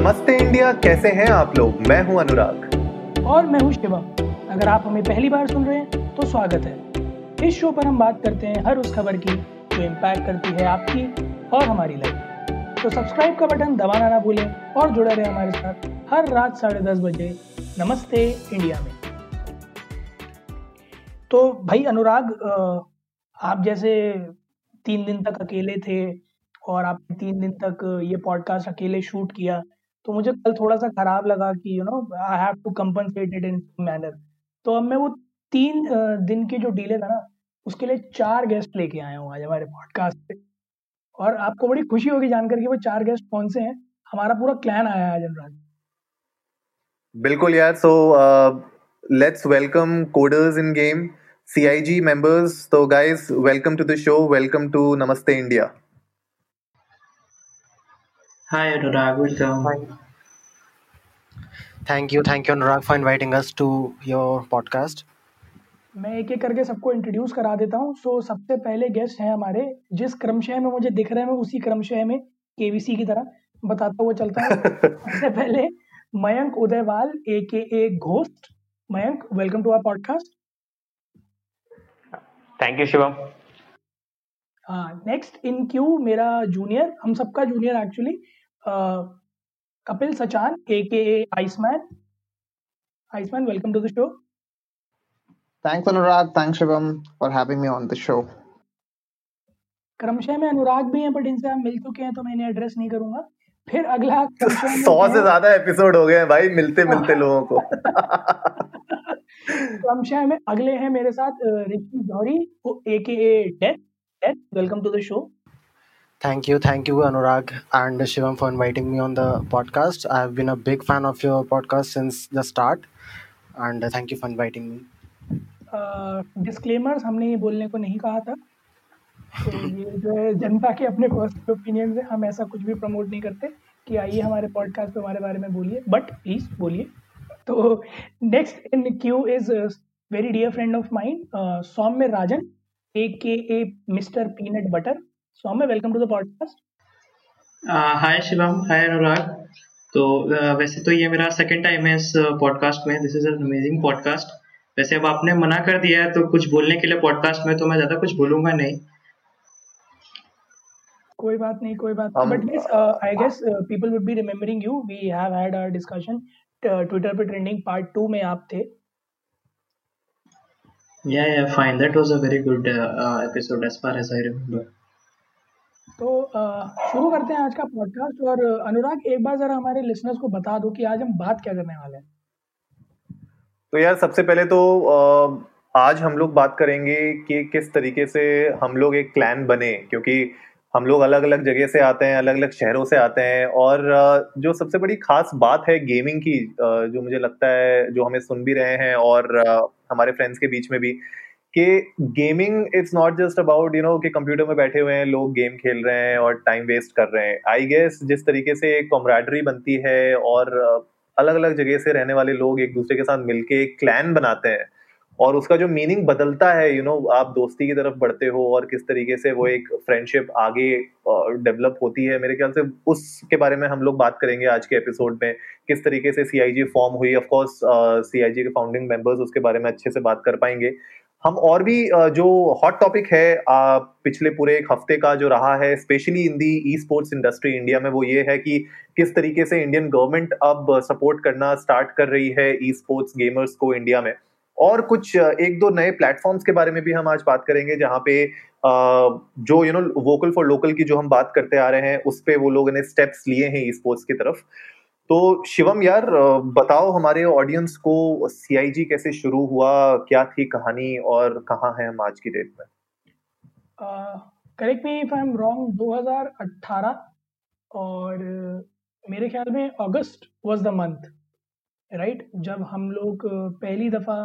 नमस्ते इंडिया, कैसे हैं आप लोग? मैं हूँ अनुराग। और मैं हूँ शिवम अगर आप हमें पहली बार सुन रहे हैं तो स्वागत है। इस शो पर हम बात करते हैं हर उस खबर की जो इम्पैक्ट करती है आपकी और हमारी लाइफ तो सब्सक्राइब का बटन दबाना ना भूलें और जुड़े रहें हमारे साथ हर रात साढ़े दस बजे नमस्ते इंडिया में। तो भाई अनुराग आप जैसे तीन दिन तक अकेले थे और आपने तीन दिन तक ये पॉडकास्ट अकेले शूट किया तो मुझे कल थोड़ा सा खराब लगा कि you know I have to compensate it in manner तो अब मैं वो तीन दिन की जो डीले था ना उसके लिए चार गेस्ट लेके आया हूँ आज हमारे पॉडकास्ट पे और आपको बड़ी खुशी होगी जानकर कि वो चार गेस्ट कौन से हैं हमारा पूरा क्लैन आया है आज अनुराग बिल्कुल यार so let's welcome coders in game CIG members. So, guys, welcome to the show. Welcome to Namaste India. Hi, Anurag. Welcome. Hi. Thank you. Thank you, Anurag, for inviting us to your podcast. मैं एक एक करके सबको introduce करा देता हूँ। सो so, सबसे पहले गेस्ट हैं हमारे। जिस क्रमशः में मुझे दिख रहे हैं उसी क्रमशः में केवीसी की तरह बताता हुआ चलता है। सबसे पहले Mayank Udaywal A K A ghost Mayank welcome to our podcast thank you Shivam next in queue मेरा जूनियर हम सबका junior actually Kapil Sachan A K iceman iceman welcome to the show thanks Anurag thanks Shivam for having me on the show क्रमशः में अनुराग भी हैं but इनसे हम मिल चुके हैं तो मैं इन्हें एड्रेस नहीं करूँगा फिर अगला सौ से ज़्यादा एपिसोड हो गए हैं भाई मिलते मिलते लोगों को। क्रमशः में अगले हैं मेरे साथ Ricky Johri A K death death welcome to the show Thank you, thank you, Anurag and Shivam for inviting me on the podcast. I have been a big fan of your podcast since the start, and thank you for inviting me. Disclaimers uh, हमने ये बोलने को नहीं कहा था तो ये जो है जनता के अपने पर्सनल ओपिनियन से हम ऐसा कुछ भी प्रमोट नहीं करते कि आइए हमारे पॉडकास्ट पे हमारे बारे में बोलिए बट प्लीज़ बोलिए तो next in queue is very dear friend of mine Saumya Rajan A K A mister peanut butter Saumya welcome to the podcast hi Shivam hi Anurag तो uh, वैसे तो ये मेरा सेकंड टाइम है इस podcast में. This is an amazing podcast वैसे अब आपने मना कर दिया है तो कुछ बोलने के लिए पॉडकास्ट में तो मैं ज़्यादा कुछ बोलूँगा नहीं. कोई बात नहीं कोई बात नहीं. But I guess people would be remembering you we have had our discussion Twitter पे ट्रेंडिंग पार्ट टू में आप थे. Yeah yeah fine. That was a very good uh, uh, episode as far as i remember. तो शुरू करते हैं आज का पॉडकास्ट और, अनुराग, एक बार जरा हमारे लिसनर्स को बता दो कि आज हम बात क्या करने वाले हैं। तो यार, सबसे पहले तो आज हम लोग बात करेंगे कि किस तरीके से हम लोग एक क्लैन बने, क्योंकि हम लोग अलग अलग जगह से आते हैं अलग अलग शहरों से आते हैं और जो सबसे बड़ी खास बात है गेमिंग की जो मुझे लगता है, जो हमें सुन भी रहे हैं और हमारे फ्रेंड्स के बीच में भी कि gaming it's not just about you know कि कंप्यूटर में बैठे हुए हैं लोग गेम खेल रहे हैं और टाइम वेस्ट कर रहे हैं। आई गेस जिस तरीके से एक कॉमराडरी बनती है और अलग अलग जगह से रहने वाले लोग एक दूसरे के साथ मिलके एक क्लैन बनाते हैं और उसका जो मीनिंग बदलता है यू you नो know, आप दोस्ती की तरफ़ बढ़ते हो और किस तरीके से वो एक फ्रेंडशिप आगे डेवलप होती है मेरे ख्याल से उसके बारे में हम लोग बात करेंगे आज के एपिसोड में किस तरीके से सीआईजी फॉर्म हुई। ऑफ़ कोर्स सी के फाउंडिंग मेंबर्स उसके बारे में अच्छे से बात कर पाएँगे। हम और भी जो हॉट टॉपिक है पिछले पूरे एक हफ़्ते का जो रहा है specially in the esports industry India में, वो ये है कि किस तरीके से इंडियन गवर्नमेंट अब सपोर्ट करना स्टार्ट कर रही है ई स्पोर्ट्स गेमर्स को इंडिया में। और कुछ एक दो नए प्लेटफॉर्म्स के बारे में भी हम आज बात करेंगे, जहाँ पे जो you know vocal for local की जो हम बात करते आ रहे हैं, उस पर वो लोगों ने स्टेप्स लिए हैं ई स्पोर्ट्स की तरफ़। तो शिवम यार बताओ हमारे ऑडियंस को सीआईजी कैसे शुरू हुआ, क्या थी कहानी और कहाँ है हम आज की डेट में? Correct me if I am wrong 2018 और मेरे ख्याल में अगस्त वाज द मंथ राइट जब हम लोग पहली दफ़ा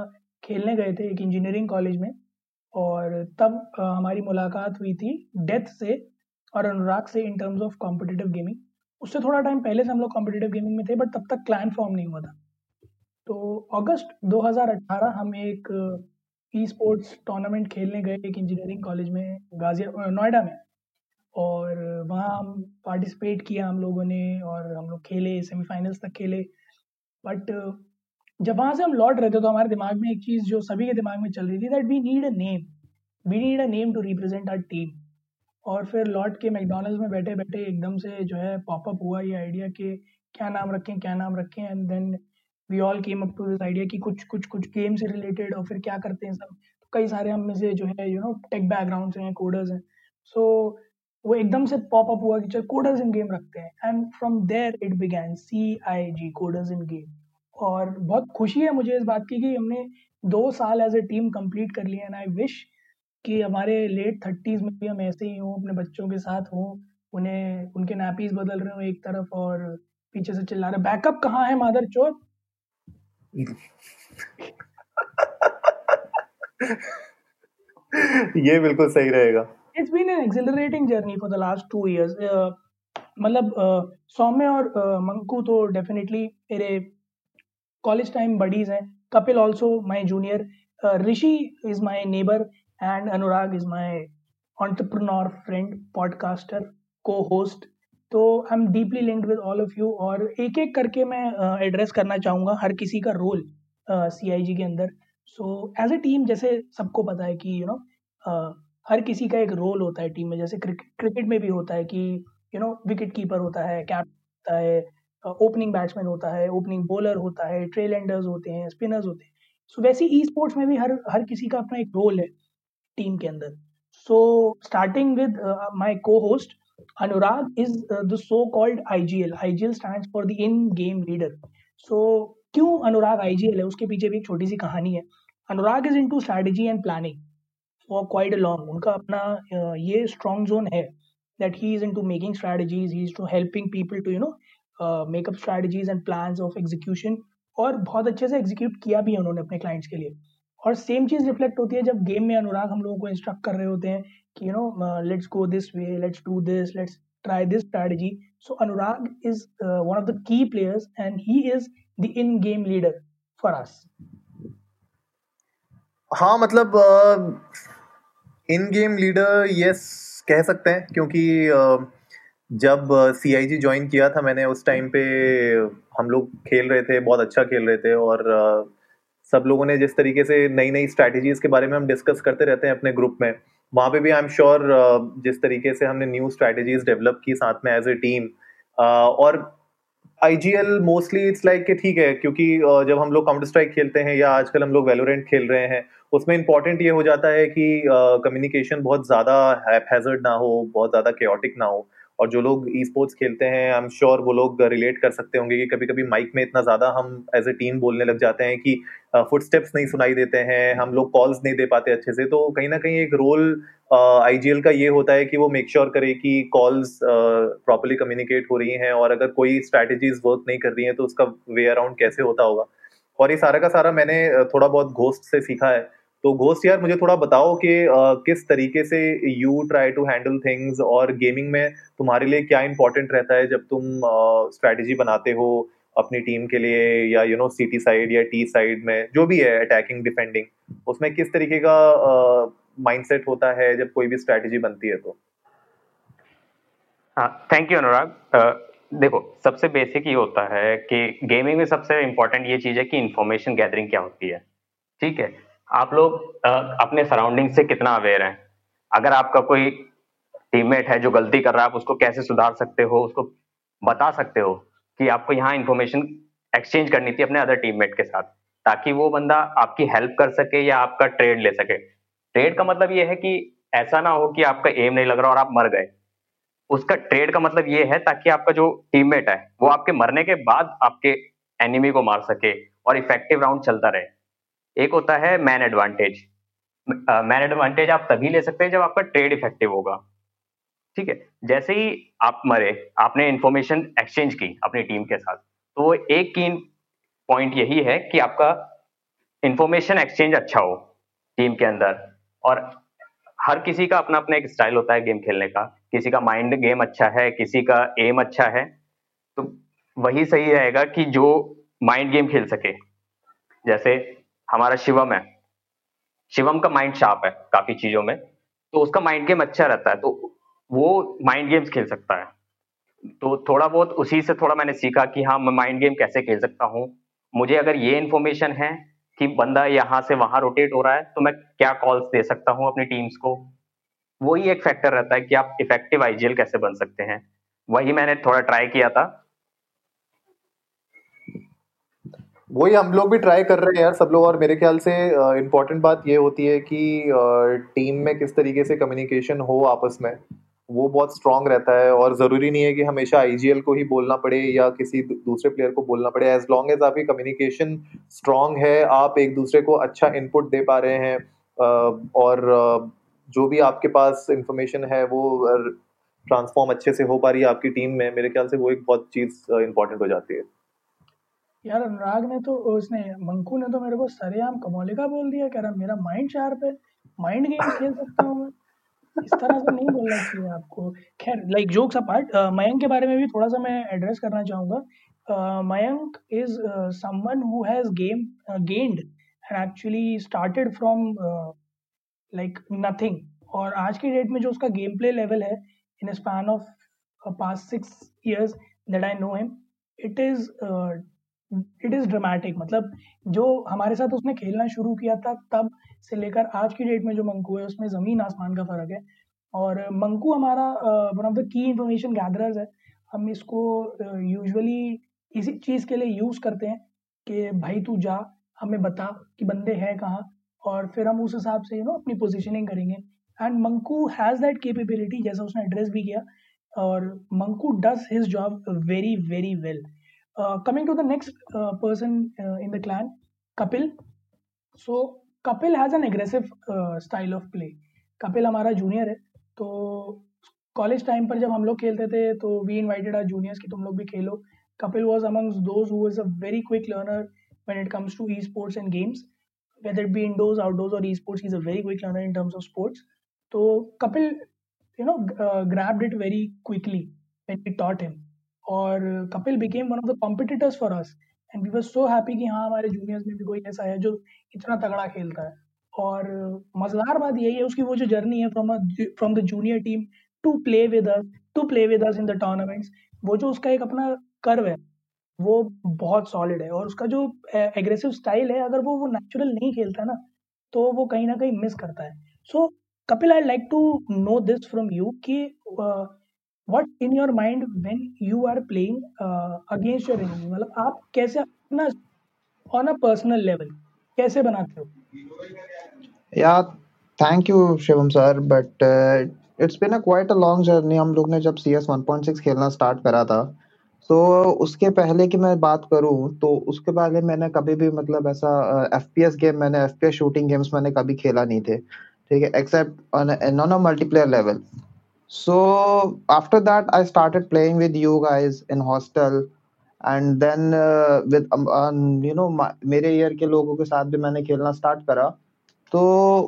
खेलने गए थे एक इंजीनियरिंग कॉलेज में और तब हमारी मुलाकात हुई थी डेथ से और अनुराग से in terms of competitive gaming उससे थोड़ा टाइम पहले से हम लोग कॉम्पिटेटिव गेमिंग में थे बट तब तक क्लाइंट फॉर्म नहीं हुआ था। तो अगस्त 2018 हम एक ई स्पोर्ट्स टूर्नामेंट खेलने गए एक इंजीनियरिंग कॉलेज में, गाजिया नोएडा में। और वहाँ हम पार्टिसिपेट किया हम लोगों ने और हम लोग खेले सेमीफाइनल्स तक खेले। बट जब वहाँ से हम लौट रहे थे तो हमारे दिमाग में एक चीज़ जो सभी के दिमाग में चल रही थी that we need a name we need a name to represent our team और फिर लौट के मैकडोनल्ड्स में बैठे बैठे एकदम से जो है पॉपअप हुआ ये आइडिया कि क्या नाम रखें, क्या नाम रखें and then we all came up to this idea कि कुछ कुछ कुछ गेम से रिलेटेड और फिर क्या करते हैं सब। तो कई सारे हम में से जो है यू नो टेक बैकग्राउंड से हैं कोडर्स हैं। सो वो एकदम से पॉप अप हुआ कि चल कोडर्स इन गेम रखते हैं। And from there it began C I G coders in game और बहुत खुशी है मुझे इस बात की कि हमने दो साल एज ए टीम कंप्लीट कर लिया एंड आई विश कि हमारे लेट थर्टीज़ में भी हम ऐसे ही हों अपने बच्चों के साथ हों उन्हें उनके नैपीज बदल रहे हो एक तरफ़ और पीछे से चिल्ला रहे बैकअप कहाँ है मादर चोर? ये बिल्कुल सही रहेगा। It's been an accelerating journey for the last two years मतलब सौम्य और मंकू तो डेफिनेटली मेरे कॉलेज टाइम बडीज हैं। Kapil also my junior Rishi is my neighbour and Anurag is my entrepreneur friend, podcaster, co-host. तो I am deeply linked with all of you और एक एक करके मैं एड्रेस uh, करना चाहूँगा हर किसी का रोल सी आई जी के अंदर. सो एज ए टीम जैसे सबको पता है कि you you know know, uh, हर किसी का एक रोल होता है टीम में. जैसे क्रिकेट क्रिकेट में भी होता है कि यू नो विकेट कीपर होता है कैप्टन होता है ओपनिंग uh, बैट्समैन होता है ओपनिंग बॉलर होता है ट्रेलेंडर्स होते हैं स्पिनर्स होते हैं. सो so, वैसे ई स्पोर्ट्स में भी हर हर किसी का अपना एक रोल है. टीम के अंदर। So starting with my co-host Anurag is the so called IGL IGL stands for the in game leader so क्यों अनुराग आईजीएल है? उसके पीछे भी एक छोटी सी कहानी है। Anurag is into strategy and planning for quite a long उनका अपना uh, ये स्ट्रॉन्ग जोन है is into making strategies he is to helping people to you know uh, make up strategies and plans of execution और बहुत अच्छे से execute किया भी है उन्होंने अपने क्लाइंट्स के लिए। और सेम चीज़ रिफ्लेक्ट होती है जब गेम में अनुराग हम लोगों को इंस्ट्रक्ट कर रहे होते हैं कि you know let's go this way let's do this let's try this strategy so Anurag is one of the key players and he is the in game leader for us हाँ मतलब इन game leader yes कह सकते हैं क्योंकि uh, जब सी I ji join किया था मैंने उस टाइम पे हम लोग खेल रहे थे बहुत अच्छा खेल रहे थे और uh, सब लोगों ने जिस तरीके से नई नई स्ट्रैटेजीज के बारे में हम डिस्कस करते रहते हैं अपने ग्रुप में वहाँ पे भी आई एम श्योर जिस तरीके से हमने न्यू स्ट्रैटेजीज डेवलप की साथ में एज ए टीम और I G L mostly it's like ठीक है क्योंकि uh, जब हम लोग काउंटर स्ट्राइक खेलते हैं या आजकल हम लोग वेलोरेंट खेल रहे हैं उसमें इंपॉर्टेंट ये हो जाता है कि कम्युनिकेशन uh, बहुत ज़्यादा ना हो बहुत ज़्यादा केटिक ना हो। और जो लोग ई स्पोर्ट्स खेलते हैं आई एम श्योर वो लोग रिलेट कर सकते होंगे कि कभी कभी माइक में इतना ज़्यादा हम एज ए टीम बोलने लग जाते हैं कि फुट स्टेप्स नहीं सुनाई देते हैं, हम लोग कॉल्स नहीं दे पाते अच्छे से। तो कहीं ना कहीं एक रोल आईजीएल का ये होता है कि वो मेक श्योर sure करे कि कॉल्स प्रॉपरली कम्युनिकेट हो रही हैं और अगर कोई स्ट्रैटेजीज वर्क नहीं कर रही हैं तो उसका वे अराउंड कैसे होता होगा? और ये सारा का सारा मैंने थोड़ा बहुत घोस्ट से सीखा है। तो घोष यार, मुझे थोड़ा बताओ कि किस तरीके से you try to handle things और गेमिंग में तुम्हारे लिए क्या इंपॉर्टेंट रहता है जब तुम स्ट्रेटजी बनाते हो अपनी टीम के लिए या यू नो सिटी साइड या टी साइड में, जो भी है अटैकिंग डिफेंडिंग उसमें किस तरीके का माइंडसेट होता है जब कोई भी स्ट्रेटजी बनती है तो? हाँ थैंक यू अनुराग। देखो, सबसे बेसिक ये होता है कि गेमिंग में सबसे इम्पोर्टेंट ये चीज़ है कि इंफॉर्मेशन गैदरिंग क्या होती है। ठीक है? आप लोग अपने सराउंडिंग से कितना अवेयर हैं? अगर आपका कोई टीममेट है जो गलती कर रहा है, आप उसको कैसे सुधार सकते हो? उसको बता सकते हो कि आपको यहाँ इन्फॉर्मेशन एक्सचेंज करनी थी अपने अदर टीममेट के साथ, ताकि वो बंदा आपकी हेल्प कर सके या आपका ट्रेड ले सके। ट्रेड का मतलब ये है कि ऐसा ना हो कि आपका एम नहीं लग रहा और आप मर गए। उसका ट्रेड का मतलब ये है ताकि आपका जो टीममेट है, वो आपके मरने के बाद आपके एनिमी को मार सके और इफ़ेक्टिव राउंड चलता रहे। एक होता है मैन एडवांटेज मैन एडवांटेज आप तभी ले सकते हैं जब आपका ट्रेड इफ़ेक्टिव होगा। ठीक है? जैसे ही आप मरे, आपने इंफॉर्मेशन एक्सचेंज की अपनी टीम के साथ तो एक की पॉइंट यही है कि आपका इंफॉर्मेशन एक्सचेंज अच्छा हो टीम के अंदर। और हर किसी का अपना अपना एक स्टाइल होता है गेम खेलने का। किसी का माइंड गेम अच्छा है, किसी का एम अच्छा है तो वही सही रहेगा कि जो माइंड गेम खेल सके। जैसे हमारा शिवम है। शिवम का माइंड शार्प है काफ़ी चीज़ों में। तो उसका माइंड गेम अच्छा रहता है तो वो माइंड गेम्स खेल सकता है। तो थोड़ा बहुत उसी से थोड़ा मैंने सीखा कि हाँ मैं माइंड गेम कैसे खेल सकता हूँ। मुझे अगर ये इन्फॉर्मेशन है कि बंदा यहाँ से वहाँ रोटेट हो रहा है तो मैं क्या कॉल्स दे सकता हूँ अपनी टीम्स को? वही एक फैक्टर रहता है कि आप इफ़ेक्टिव आईजीएल कैसे बन सकते हैं। वही मैंने थोड़ा ट्राई किया था। वही हम लोग भी ट्राई कर रहे हैं यार, सब लोग। और मेरे ख्याल से इम्पोर्टेंट बात ये होती है कि टीम में किस तरीके से कम्युनिकेशन हो आपस में, वो बहुत स्ट्रांग रहता है। और ज़रूरी नहीं है कि हमेशा आईजीएल को ही बोलना पड़े या किसी दूसरे प्लेयर को बोलना पड़े। एज लॉन्ग एज आपकी कम्युनिकेशन स्ट्रांग है, आप एक दूसरे को अच्छा इनपुट दे पा रहे हैं और जो भी आपके पास इंफॉर्मेशन है, वो ट्रांसफॉर्म अच्छे से हो पा रही है आपकी टीम में, मेरे ख्याल से वो एक बहुत चीज़ इंपॉर्टेंट हो जाती है। यार अनुराग ने तो उसने मंकू ने तो मेरे को सरेआम कमौलिका बोल दिया, कह रहा मेरा माइंड शार्प है माइंड गेम खेल सकता हूँ इस तरह से नहीं बोलना चाहिए आपको। खैर लाइक जोक्स अपार्ट मयंक के बारे में भी थोड़ा सा मैं एड्रेस करना चाहूँगा। Mayank is someone who has game gained and actually started from like nothing और आज की डेट में जो उसका गेम प्ले लेवल है in span of past six years that I know him it is it is dramatic मतलब जो हमारे साथ उसने खेलना शुरू किया था, तब से लेकर आज की डेट में जो मंकू है, उसमें ज़मीन आसमान का फ़र्क है। और मंकू हमारा one of the key information gatherers है। हम इसको यूजुअली इसी चीज़ के लिए यूज़ करते हैं कि भाई तू जा, हमें बता कि बंदे हैं कहाँ। और फिर हम उस हिसाब से यू नो अपनी पोजिशनिंग करेंगे। And Manku has that capability जैसा उसने एड्रेस भी किया। और Manku does his job very very well Uh, coming to the next uh, person uh, in the clan, Kapil. So Kapil has an aggressive style of play. Kapil हमारा junior है तो college time पर जब हम लोग खेलते थे तो वी इनवाइटेड आर जूनियर्स कि तुम लोग भी खेलो Kapil was amongst those who is a very quick learner when it comes to esports and games whether it be indoors outdoors or esports he's a very quick learner in terms of sports so kapil you know uh, grabbed it very quickly when we taught him और Kapil became one of the competitors for us and we were so happy कि हाँ हमारे juniors में भी कोई ऐसा है जो इतना तगड़ा खेलता है। और मज़ेदार बात यही है, उसकी वो जो जर्नी है from from the junior team to play with us to play with us in the tournaments वो जो उसका एक अपना कर्व है, वो बहुत सॉलिड है। और उसका जो एग्रेसिव स्टाइल है, अगर वो वो नेचुरल नहीं खेलता ना तो वो कहीं ना कहीं मिस करता है। So Kapil I like to know this from you कि what in your mind when you are playing against your enemy मतलब आप कैसे अपना ऑन अ पर्सनल लेवल कैसे बनाते हो? या thank you Shivam sir but it's been a quite a long journey हम लोग ने जब C S one point six खेलना स्टार्ट करा था तो उसके पहले की मैं बात करूँ तो उसके पहले मैंने कभी भी मतलब ऐसा एफ़ पी एस गेम मैंने F P S shooting games मैंने कभी खेला नहीं थे, ठीक है? Except on on a multiplayer level So after that, I started playing with you guys in hostel, and then uh, with um, um, you know मेरे year के लोगों के साथ भी मैंने खेलना स्टार्ट करा। तो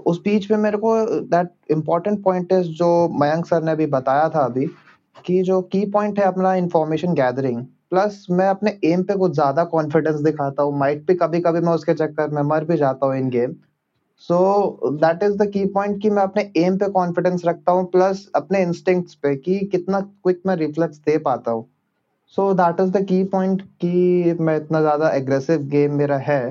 उस बीच में मेरे को दैट इम्पोर्टेंट पॉइंट है जो मयंक सर ने अभी बताया था अभी कि जो की पॉइंट है अपना इंफॉर्मेशन गैदरिंग प्लस मैं अपने एम पे कुछ ज़्यादा कॉन्फिडेंस दिखाता हूँ। माइट पे कभी कभी मैं उसके चक्कर में मर भी जाता हूँ in game so that is the key point कि मैं अपने एम पे कॉन्फिडेंस रखता हूँ प्लस अपने इंस्टिंक्ट्स पे कि कितना क्विक मैं रिफ्लेक्स दे पाता हूँ। So that is the key point कि मैं इतना ज़्यादा एग्रेसिव गेम मेरा है।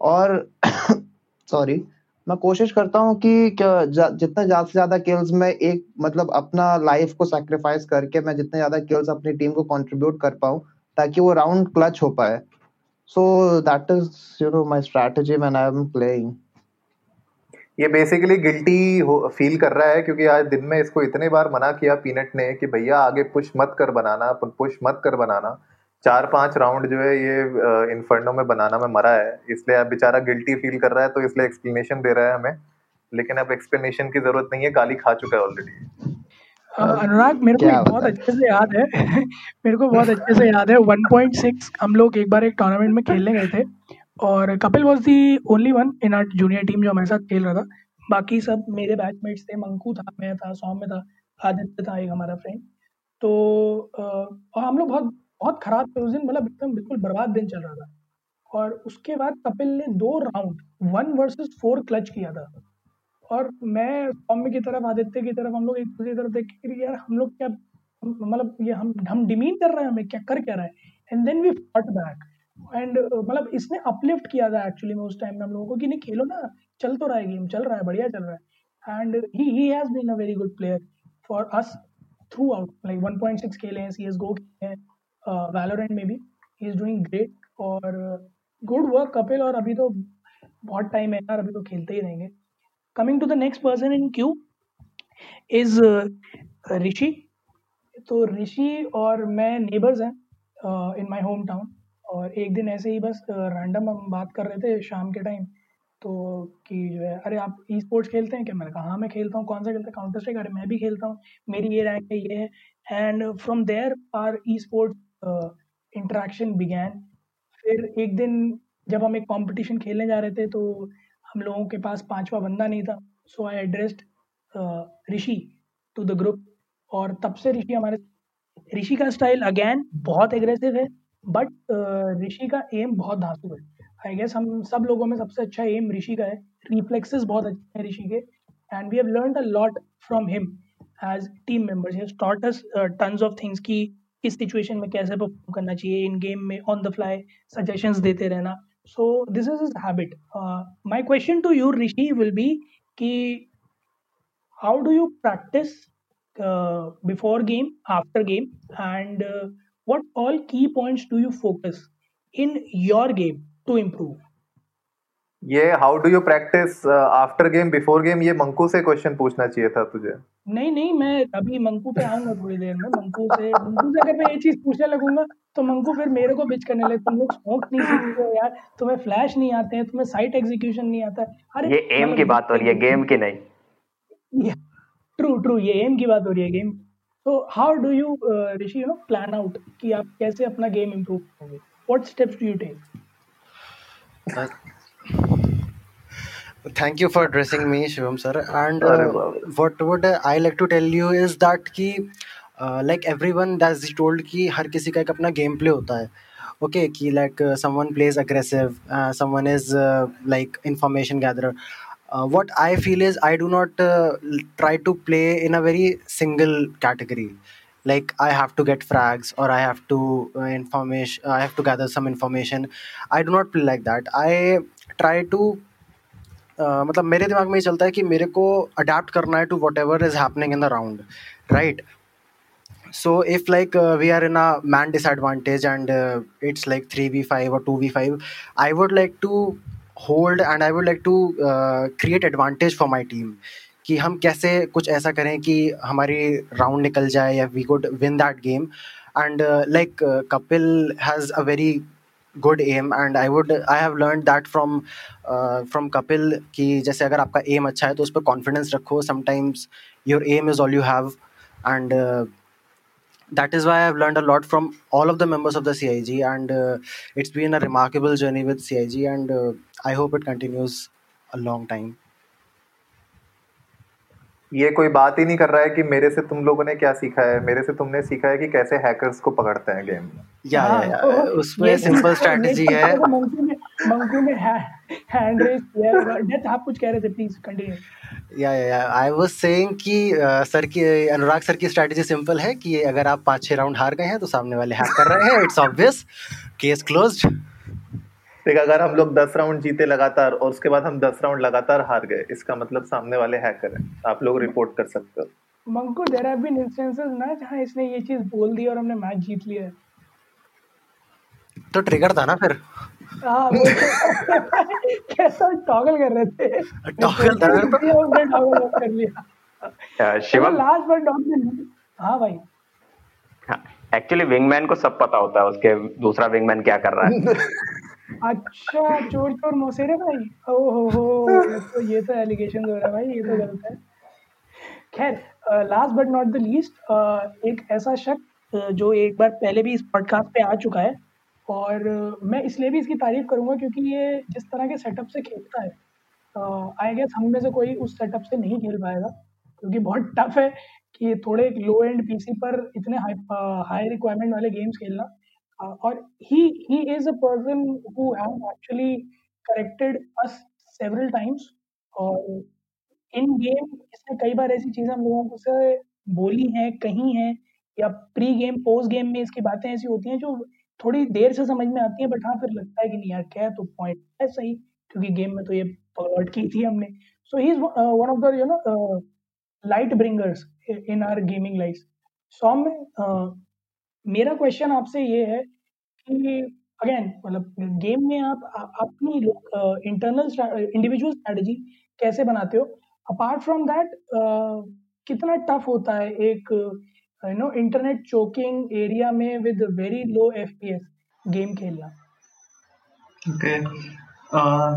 और सॉरी मैं कोशिश करता हूँ कि जितने ज़्यादा से ज़्यादा किल्स मैं एक मतलब अपना लाइफ को सेक्रीफाइस करके मैं जितने ज़्यादा किल्स अपनी टीम को कंट्रीब्यूट कर पाऊँ, ताकि वो राउंड क्लच हो पाए। So that is you know my strategy man I am playing ये बेसिकली गिल्टी फील कर रहा है क्योंकि आज दिन में इसको इतने बार मना किया पीनट ने कि भैया आगे पुश मत कर बनाना पुश मत कर बनाना। चार पाँच राउंड जो है ये इन्फर्नो में बनाना में मरा है। इसलिए अब बेचारा गिल्टी फील कर रहा है तो इसलिए एक्सप्लेनेशन दे रहा है हमें। लेकिन अब एक्सप्लेनेशन की ज़रूरत नहीं है गाली खा चुका है ऑलरेडी अनुराग मेरे को बहुत अच्छे से याद है मेरे को बहुत अच्छे से याद है 1.6 हम लोग एक बार एक टूर्नामेंट में खेलने गए थे। और Kapil was the only one in our junior team जो हमारे साथ खेल रहा था। बाकी सब मेरे बैचमेट्स थे, मंकू था, मैं था, सौम्य था, आदित्य था एक हमारा फ्रेंड तो और हम लोग बहुत बहुत खराब थे उस दिन मतलब एकदम बिल्कुल बर्बाद दिन चल रहा था। और उसके बाद कपिल ने दो round one versus four clutch किया था। और मैं, सौम्य की तरफ़, आदित्य की तरफ़, हम लोग एक दूसरे की तरफ़ देख के यार, हम लोग क्या मतलब ये हम हम डिमीन कर रहे हैं हमें, क्या, कर क्या रहा है? And then we fought back and मतलब इसने अपलिफ्ट किया था एक्चुअली में उस टाइम में हम लोगों को कि नहीं, खेलो ना, चल तो रहा है गेम चल रहा है, बढ़िया चल रहा है। And he he has been a very good player for us throughout like 1.6 खेले हैं सी एस गो खेले हैं वैलोरेंट में भी। ही इज़ डूइंग ग्रेट और गुड वर्क कपिल और अभी तो बहुत टाइम है यार, अभी तो खेलते ही रहेंगे। Coming to the next person in queue is Rishi तो ऋषि और मैं नेबर्स हैं इन माय होम टाउन और एक दिन ऐसे ही बस रैंडम हम बात कर रहे थे शाम के टाइम तो कि जो है, अरे, आप ई स्पोर्ट्स खेलते हैं क्या? मैंने कहा हाँ मैं खेलता हूँ। कौन सा खेलता है? काउंटर स्ट्राइक अरे, मैं भी खेलता हूँ। मेरी ये रैंक है, ये है। And from there are esports interaction began फिर एक दिन जब हम एक कंपटीशन खेलने जा रहे थे तो हम लोगों के पास पांचवा बंदा नहीं था। So I addressed Rishi to the group और तब से ऋषि हमारे ऋषि का स्टाइल अगेन बहुत एग्रेसिव है। बट ऋषि का एम बहुत धांसू है। आई गेस हम सब लोगों में सबसे अच्छा एम ऋषि का है। रिफ्लेक्सेस बहुत अच्छे हैं ऋषि के। And we have learn a lot from him as team members he taught us tons of things की किस सिचुएशन में कैसे परफॉर्म करना चाहिए इन गेम में ऑन द फ्लाई सजेशंस देते रहना। So this is is habit my question to you Rishi will be कि how do you practice before game after game and what all key points do you focus in your game to improve? ये how do you practice after game before game ये मंकू से question पूछना चाहिए था तुझे। नहीं नहीं मैं अभी मंकू पे आऊँगा थोड़ी देर में। मंकू से मंकू से अगर मैं ये चीज़ पूछने लगूँगा तो मंकू फिर मेरे को बिच करने लगे तुम लोग स्मोक नहीं सीखते हो यार। तुम्हें फ्लैश नहीं आते हैं तुम्हें साइट एग्जीक्यूशन नहीं आता अरे ये एम की बात हो रही है गेम की नहीं। ट्रू ट्रू ये एम की बात हो रही है गेम तो how do you Rishi you know plan out कि आप कैसे अपना गेम इम्प्रूव करोगे? What steps do you take thank you for addressing me shivam sir. And uh, what would i like to tell you is that ki uh, like everyone that's told कि हर किसी का एक अपना game play होता है। Okay okay, कि like someone plays aggressive someone is like information gatherer uh, what I feel is I do not uh, try to play in a very single category. Like I have to get frags or I have to uh, information. I have to gather some information. I do not play like that. I try to uh, मतलब मेरे दिमाग में ये चलता है कि मेरे को अडेप्ट करना है to whatever is happening in the round right so if like uh, we are in a man disadvantage and uh, it's like 3v5 or 2v5 i would like to hold and I would like to create advantage for my team कि हम कैसे कुछ ऐसा करें कि हमारी round निकल जाए या we good win that game and like Kapil has a very good aim and I would I have learn that from from Kapil कि जैसे अगर आपका एम अच्छा है तो उस पर कॉन्फिडेंस रखो. Sometimes your aim is all you have and that is why I've learned a lot from all of the members of the CIG, and uh, it's been a remarkable journey with CIG, and uh, I hope it continues a long time. ये कोई बात ही नहीं कर रहा है कि मेरे से तुम लोगों ने क्या सीखा है मेरे से तुमने सीखा है कि कैसे हैकर्स को पकड़ते हैं गेम में या, या, या उसमें सिंपल स्ट्रेटजी है मंकू ने हैंड रेज किया डेथ आप कुछ कह रहे थे please continue yeah yeah I was saying कि सर की अनुराग सर की स्ट्रेटजी सिंपल है कि अगर आप पाँच छह राउंड हार गए हैं तो सामने वाले हैक कर रहे हैं इट्स ऑब्वियस केस क्लोज्ड देख अगर हम लोग दस राउंड जीते लगातार और उसके बाद हम दस राउंड लगातार हार गए इसका मतलब सामने वाले हैकर हैं। आप लोग रिपोर्ट कर सकते हो। मंको देयर हैव बीन इंस्टेंसेस ना जहाँ इसने ये चीज़ बोल दी और हमने मैच जीत लिया तो ट्रिगर था ना फिर? हाँ कैसा टॉगल कर रहे थे? टॉगल था तो टॉगल कर लिया। शिवम? लास्ट बट नॉट हाँ भाई। एक्चुअली विंगमैन को सब पता होता है उसके दूसरा विंगमैन क्या कर रहा है। अच्छा चोर चोर मोसेरे भाई। ओ हो हो तो ये तो एलिगेशन हो रहा है भाई ये तो गलत है। खैर last but not the least एक ऐसा शख्स जो एक बार पहले भी इस पॉडकास्ट पे आ चुका है और मैं इसलिए भी इसकी तारीफ़ करूँगा क्योंकि ये जिस तरह के सेटअप से खेलता है आई गेस हम में से कोई उस सेटअप से नहीं खेल पाएगा क्योंकि बहुत टफ है कि थोड़े लो एंड पीसी पर इतने हाई हाई रिक्वायरमेंट वाले गेम्स खेलना। और he he is a person who have actually corrected us several times और इन गेम इसने कई बार ऐसी चीज़ें हम लोगों को से बोली हैं, कही हैं या प्री गेम, पोस्ट गेम में इसकी बातें ऐसी होती हैं जो थोड़ी देर से समझ में आती है बट हाँ, फिर लगता है कि नहीं यार क्या तो पॉइंट है सही क्योंकि गेम में तो ये पॉइंट की थी हमने। So he is one of the you know light bringers in our gaming life. Saumya uh, मेरा क्वेश्चन आपसे ये है कि अगेन मतलब गेम में आप अपनी इंटरनल इंडिविजुअल स्ट्रैटेजी कैसे बनाते हो अपार्ट फ्रॉम दैट कितना टफ होता है एक you know internet choking area में with very low FPS game खेलना। ओके uh,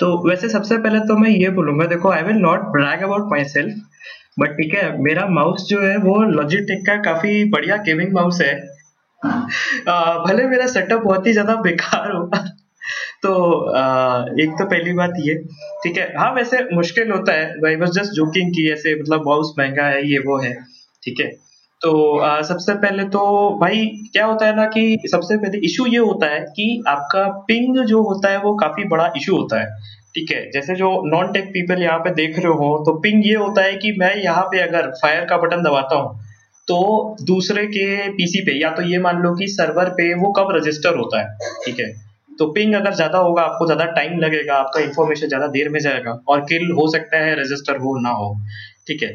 तो वैसे सबसे पहले तो मैं ये बोलूँगा देखो I will not brag about myself but ठीक है मेरा माउस जो है वो लॉजिटेक का काफ़ी बढ़िया गेमिंग माउस है। भले मेरा सेटअप बहुत ही ज़्यादा बेकार हो। तो आ, एक तो पहली बात ये ठीक है हाँ वैसे मुश्किल होता है भाई बस जस्ट जोकिंग की ऐसे मतलब माउस महँगा है ये वो है ठीक है। तो आ, सबसे पहले तो भाई क्या होता है ना कि सबसे पहले इशू ये होता है कि आपका पिंग जो होता है वो काफ़ी बड़ा इशू होता है ठीक है? जैसे जो नॉन टेक पीपल यहाँ पे देख रहे हो तो पिंग ये होता है कि मैं यहाँ पे अगर फायर का बटन दबाता हूँ तो दूसरे के पीसी पे या तो ये मान लो कि सर्वर पे वो कब रजिस्टर होता है ठीक है? तो पिंग अगर ज़्यादा होगा आपको ज़्यादा टाइम लगेगा आपका इन्फॉर्मेशन ज़्यादा देर में जाएगा और किल हो सकता है रजिस्टर हो ना हो ठीक है?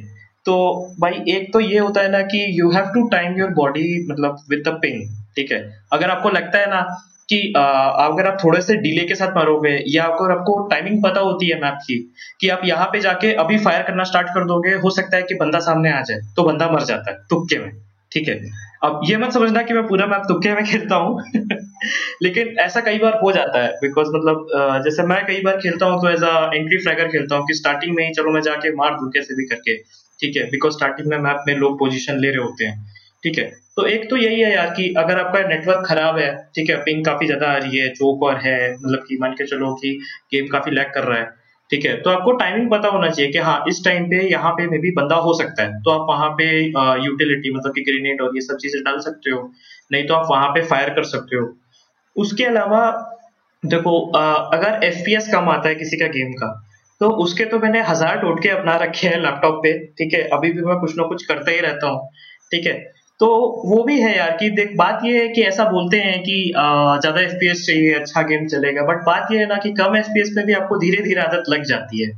तो भाई, एक तो ये होता है ना कि you have to time your body मतलब विद द पिंग ठीक है? अगर आपको लगता है ना कि अगर आप थोड़े से डिले के साथ मारोगे या अगर आपको टाइमिंग पता होती है मैप की कि आप यहाँ पे जाके अभी फायर करना स्टार्ट कर दोगे, हो सकता है कि बंदा सामने आ जाए तो बंदा मर जाता है तुक्के में, ठीक है? अब ये मत समझना कि मैं पूरा मैप तुक्के में खेलता हूँ, लेकिन ऐसा कई बार हो जाता है बिकॉज़ मतलब जैसे मैं कई बार खेलता हूँ तो एज अ एंट्री फ्लैगर खेलता हूँ कि स्टार्टिंग में ही चलो मैं जाके मार दू कैसे भी करके ठीक है बिकॉज़ स्टार्टिंग में मैप में लोग पोजिशन ले रहे होते हैं, ठीक है? तो एक तो यही है यार कि अगर आपका नेटवर्क खराब है, ठीक है पिंग काफ़ी ज़्यादा आ रही है चोक और है मतलब कि मान के चलो कि गेम काफ़ी लैग कर रहा है, ठीक है? तो आपको टाइमिंग पता होना चाहिए कि हाँ इस टाइम पे, यहाँ पे मे भी बंदा हो सकता है तो आप वहाँ पे यूटिलिटी मतलब कि ग्रेनेड और ये सब चीज़ें डाल सकते हो, नहीं तो आप वहाँ पे फायर कर सकते हो। उसके अलावा, देखो अगर एफपीएस कम आता है किसी का गेम का तो उसके तो मैंने हज़ार टोटके अपना रखे हैं लैपटॉप पे ठीक है? अभी भी मैं कुछ ना कुछ करता ही रहता हूँ ठीक है? तो वो भी है यार कि देख बात ये है कि ऐसा बोलते हैं कि ज़्यादा एफ़ चाहिए अच्छा गेम चलेगा बट बात ये है ना कि कम एफ़ में भी आपको धीरे धीरे आदत लग जाती है।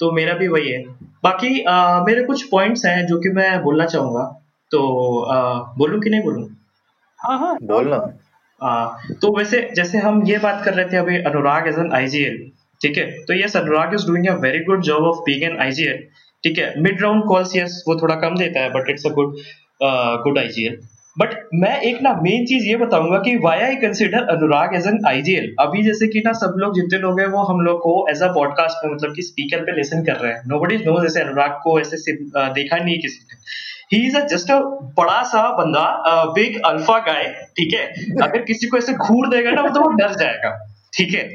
तो मेरा भी वही है। बाकी आ, मेरे कुछ पॉइंट्स हैं जो कि मैं बोलना चाहूँगा। तो बोलूँ कि नहीं बोलूँ? हाँ हाँ। बोलना। तो वैसे जैसे हम ये बात कर रहे थे अभी अनुराग एज एन आईजीएल ठीक है? तो yes Anurag is doing a very good job of being an IGL ठीक है? मिड राउंड कॉल्स यस वो थोड़ा कम देता है but it's a good good IGL but मैं एक ना मेन चीज़ ये बताऊँगा कि why I consider Anurag as an IGL अभी जैसे कि ना सब लोग जितने लोग हैं, वो हम लोग को एज अ पॉडकास्ट में मतलब कि स्पीकर पे लिसन कर रहे हैं। नो बडी नो जैसे अनुराग को ऐसे देखा नहीं किसी ने। ही इज़ जस्ट अ बड़ा सा बंदा बिग अल्फ़ा गाय ठीक है? अगर किसी को ऐसे घूर देगा ना तो वो डर जाएगा। ठीक है?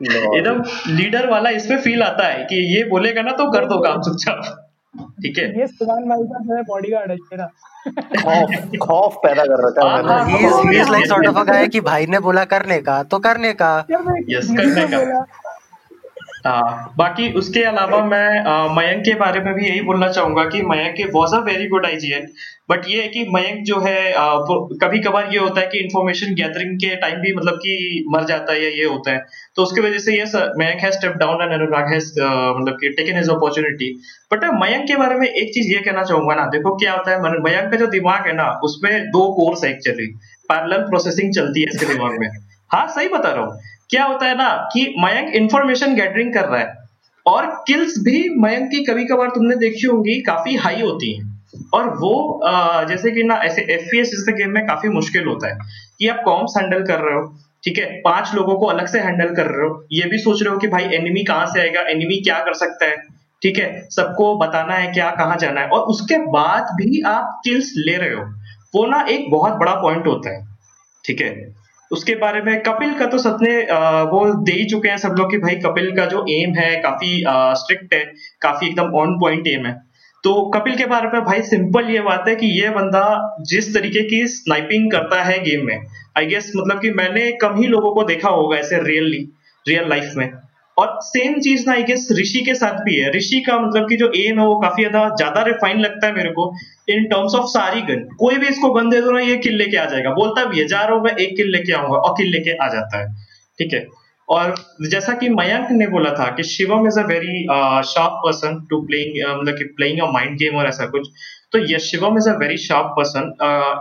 एकदम लीडर वाला इसमें फील आता है कि ये बोलेगा ना तो कर दो काम चुपचाप ठीक है? ये सुभान भाई का जो है बॉडीगार्ड है मेरा खौफ खौफ पैदा कर रहा है he is he is like sort of a guy कि भाई ने बोला करने का तो करने का। यस करने का। आ, बाकी उसके अलावा मैं मयंक के बारे में भी यही बोलना चाहूँगा कि मयंक के was a very good IGN but ये है कि मयंक जो है कभी कभार ये होता है कि इन्फॉर्मेशन गैदरिंग के टाइम भी मतलब कि मर जाता है या ये होता है। तो उसकी वजह से ये मयंक है स्टेप डाउन एंड अनुराग है मतलब कि taken his opportunity but Mayank के बारे में एक चीज़ ये कहना चाहूँगा ना, देखो क्या होता है मयंक का जो दिमाग है ना, उसमें दो कोर्स है एक्चुअली पैरेलल प्रोसेसिंग चलती है इसके दिमाग में। हाँ सही बता रहा हूँ। क्या होता है ना कि मयंक इन्फॉर्मेशन गैदरिंग कर रहा है। और किल्स भी मयंक की कभी कभार तुमने देखी होंगी, काफ़ी हाई होती हैं। और वो जैसे कि ना, ऐसे एफ़ पी जैसे गेम में काफ़ी मुश्किल होता है कि आप कॉम्स हैंडल कर रहे हो, ठीक है? पाँच लोगों को अलग से हैंडल कर रहे हो। ये भी सोच रहे हो कि भाई एनिमी कहाँ से आएगा? एनिमी क्या कर सकता है? ठीक है? सबको बताना है क्या कहाँ जाना है। और उसके बाद भी आप किल्स ले रहे हो। वो ना एक बहुत बड़ा पॉइंट होता है, ठीक है? उसके बारे में कपिल का तो सबने वो दे ही चुके हैं सब लोग कि भाई कपिल का जो एम है, काफ़ी स्ट्रिक्ट है, काफ़ी एकदम ऑन पॉइंट एम है। तो कपिल के बारे में भाई सिंपल ये बात है कि ये बंदा जिस तरीके की स्नाइपिंग करता है गेम में आई गेस मतलब कि मैंने कम ही लोगों को देखा होगा ऐसे रियली रियल लाइफ में। और सेम चीज़ ना आई गेस ऋषि के साथ भी है। ऋषि का मतलब कि जो एम है वो काफ़ी ज़्यादा ज़्यादा रिफाइन लगता है मेरे को। इन टर्म्स ऑफ़ सारी गन कोई भी इसको गन दे दो ना, ये किल लेके आ जाएगा। बोलता भी है, जा रहा हूँ मैं, एक किल लेके आऊँगा, और किल लेके आ जाता है। ठीक है? और जैसा कि मयंक ने बोला था कि Shivam is a very sharp person to playing मतलब कि प्लेइंग अ माइंड गेम और ऐसा कुछ। तो yes Shivam is a very sharp person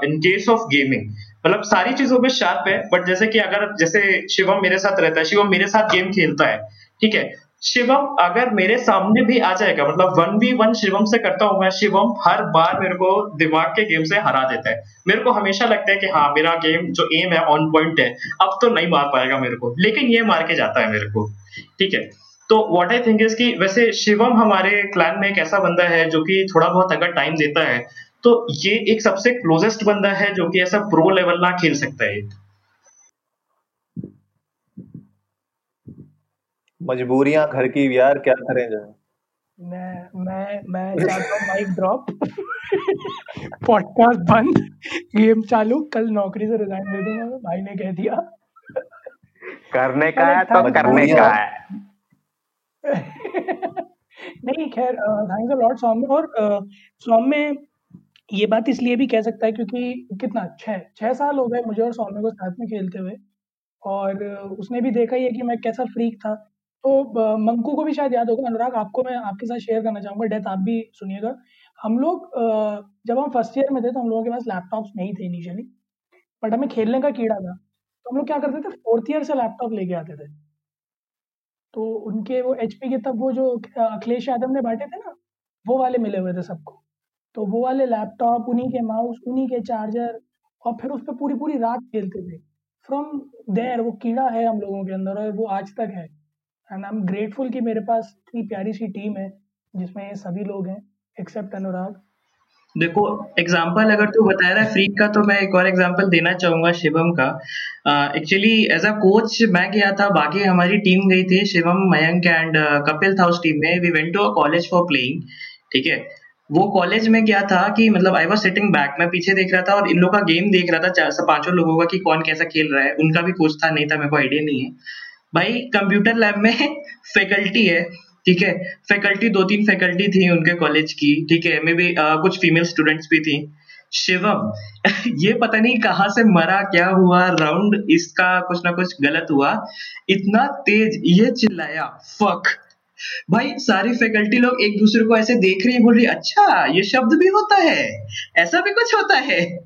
in case of gaming मतलब सारी चीज़ों में शार्प है बट जैसे कि अगर, जैसे शिवम मेरे साथ रहता है, शिवम मेरे साथ गेम खेलता है, ठीक है? शिवम, अगर मेरे सामने भी आ जाएगा मतलब वन वी वन शिवम से करता हूँ मैं, शिवम हर बार मेरे को दिमाग के गेम से हरा देता है। मेरे को हमेशा लगता है कि हाँ मेरा गेम जो एम है ऑन पॉइंट है, अब तो नहीं मार पाएगा मेरे को, लेकिन ये मार के जाता है मेरे को, ठीक है? तो व्हाट आई थिंक इज़ कि वैसे शिवम हमारे क्लैन में एक ऐसा बंदा है जो कि थोड़ा बहुत अगर टाइम देता है तो ये एक सबसे क्लोजेस्ट बंदा है जो कि ऐसा प्रो लेवल ना खेल सकता है। मजबूरियाँ घर की यार क्या करें जाए मैं मैं मैं चाहता हूँ माइक ड्रॉप पॉडकास्ट बंद। गेम चालू। कल नौकरी से रिजाइन दे दूँगा भाई ने कह दिया। करने का है तो करने का है। नहीं खैर थैंक्स अ लॉट सॉम और सॉम में ये बात इसलिए भी कह सकता है क्योंकि कितना? छः छः साल हो गए मुझे और सौम्य को साथ में खेलते हुए। और उसने भी देखा ही है कि मैं कैसा फ्रीक था। तो मंकू को भी शायद याद होगा। अनुराग, आपको मैं आपके साथ शेयर करना चाहूँगा। डेथ आप भी सुनिएगा। हम लोग जब हम फ़र्स्ट ईयर में थे तो हम लोगों के पास लैपटॉप्स नहीं थे इनिशियली बट हमें खेलने का कीड़ा था। तो हम लोग क्या करते थे फोर्थ ईयर से लैपटॉप लेके आते थे। तो उनके वो एचपी के तब वो जो अखिलेश यादव ने बांटे थे ना, वो वाले मिले हुए थे सबको। तो वो वाले लैपटॉप उन्हीं के माउस उन्हीं के चार्जर और फिर उस पर पूरी पूरी रात खेलते थे। फ्रॉम देयर वो कीड़ा है हम लोगों के अंदर और वो आज तक है। एंड आई एम ग्रेटफुल कि मेरे पास इतनी प्यारी सी टीम है, जिसमें ये सभी लोग हैं एक्सेप्ट अनुराग। देखो एग्ज़ाम्पल अगर तू बता रहा है फ्रीक का तो मैं एक और एग्ज़ाम्पल देना चाहूँगा शिवम का। एक्चुअली एज अ कोच मैं गया था, बाकी हमारी टीम गई थी, शिवम, मयंक एंड कपिल था उस टीम में। We went to a college for playing ठीक है? वो कॉलेज में क्या था कि मतलब आई वॉज़ सिटिंग बैक मैं पीछे देख रहा था और इन लोग का गेम देख रहा था, चार पाँचों लोगों का कि कौन कैसा खेल रहा है। उनका भी कोच था, नहीं था, मेरे को आइडिया नहीं है। भाई कंप्यूटर लैब में फैकल्टी है, ठीक है? फैकल्टी दो तीन फैकल्टी थी उनके कॉलेज की, ठीक है? मे बी कुछ फीमेल स्टूडेंट्स भी थी। शिवम, ये पता नहीं कहाँ से मरा, क्या हुआ? राउंड इसका कुछ ना कुछ गलत हुआ। इतना तेज, ये चिल्लाया। फक भाई, सारी फैकल्टी लोग एक दूसरे को ऐसे देख रही बोल रही अच्छा ये शब्द भी होता है। ऐसा भी कुछ होता है?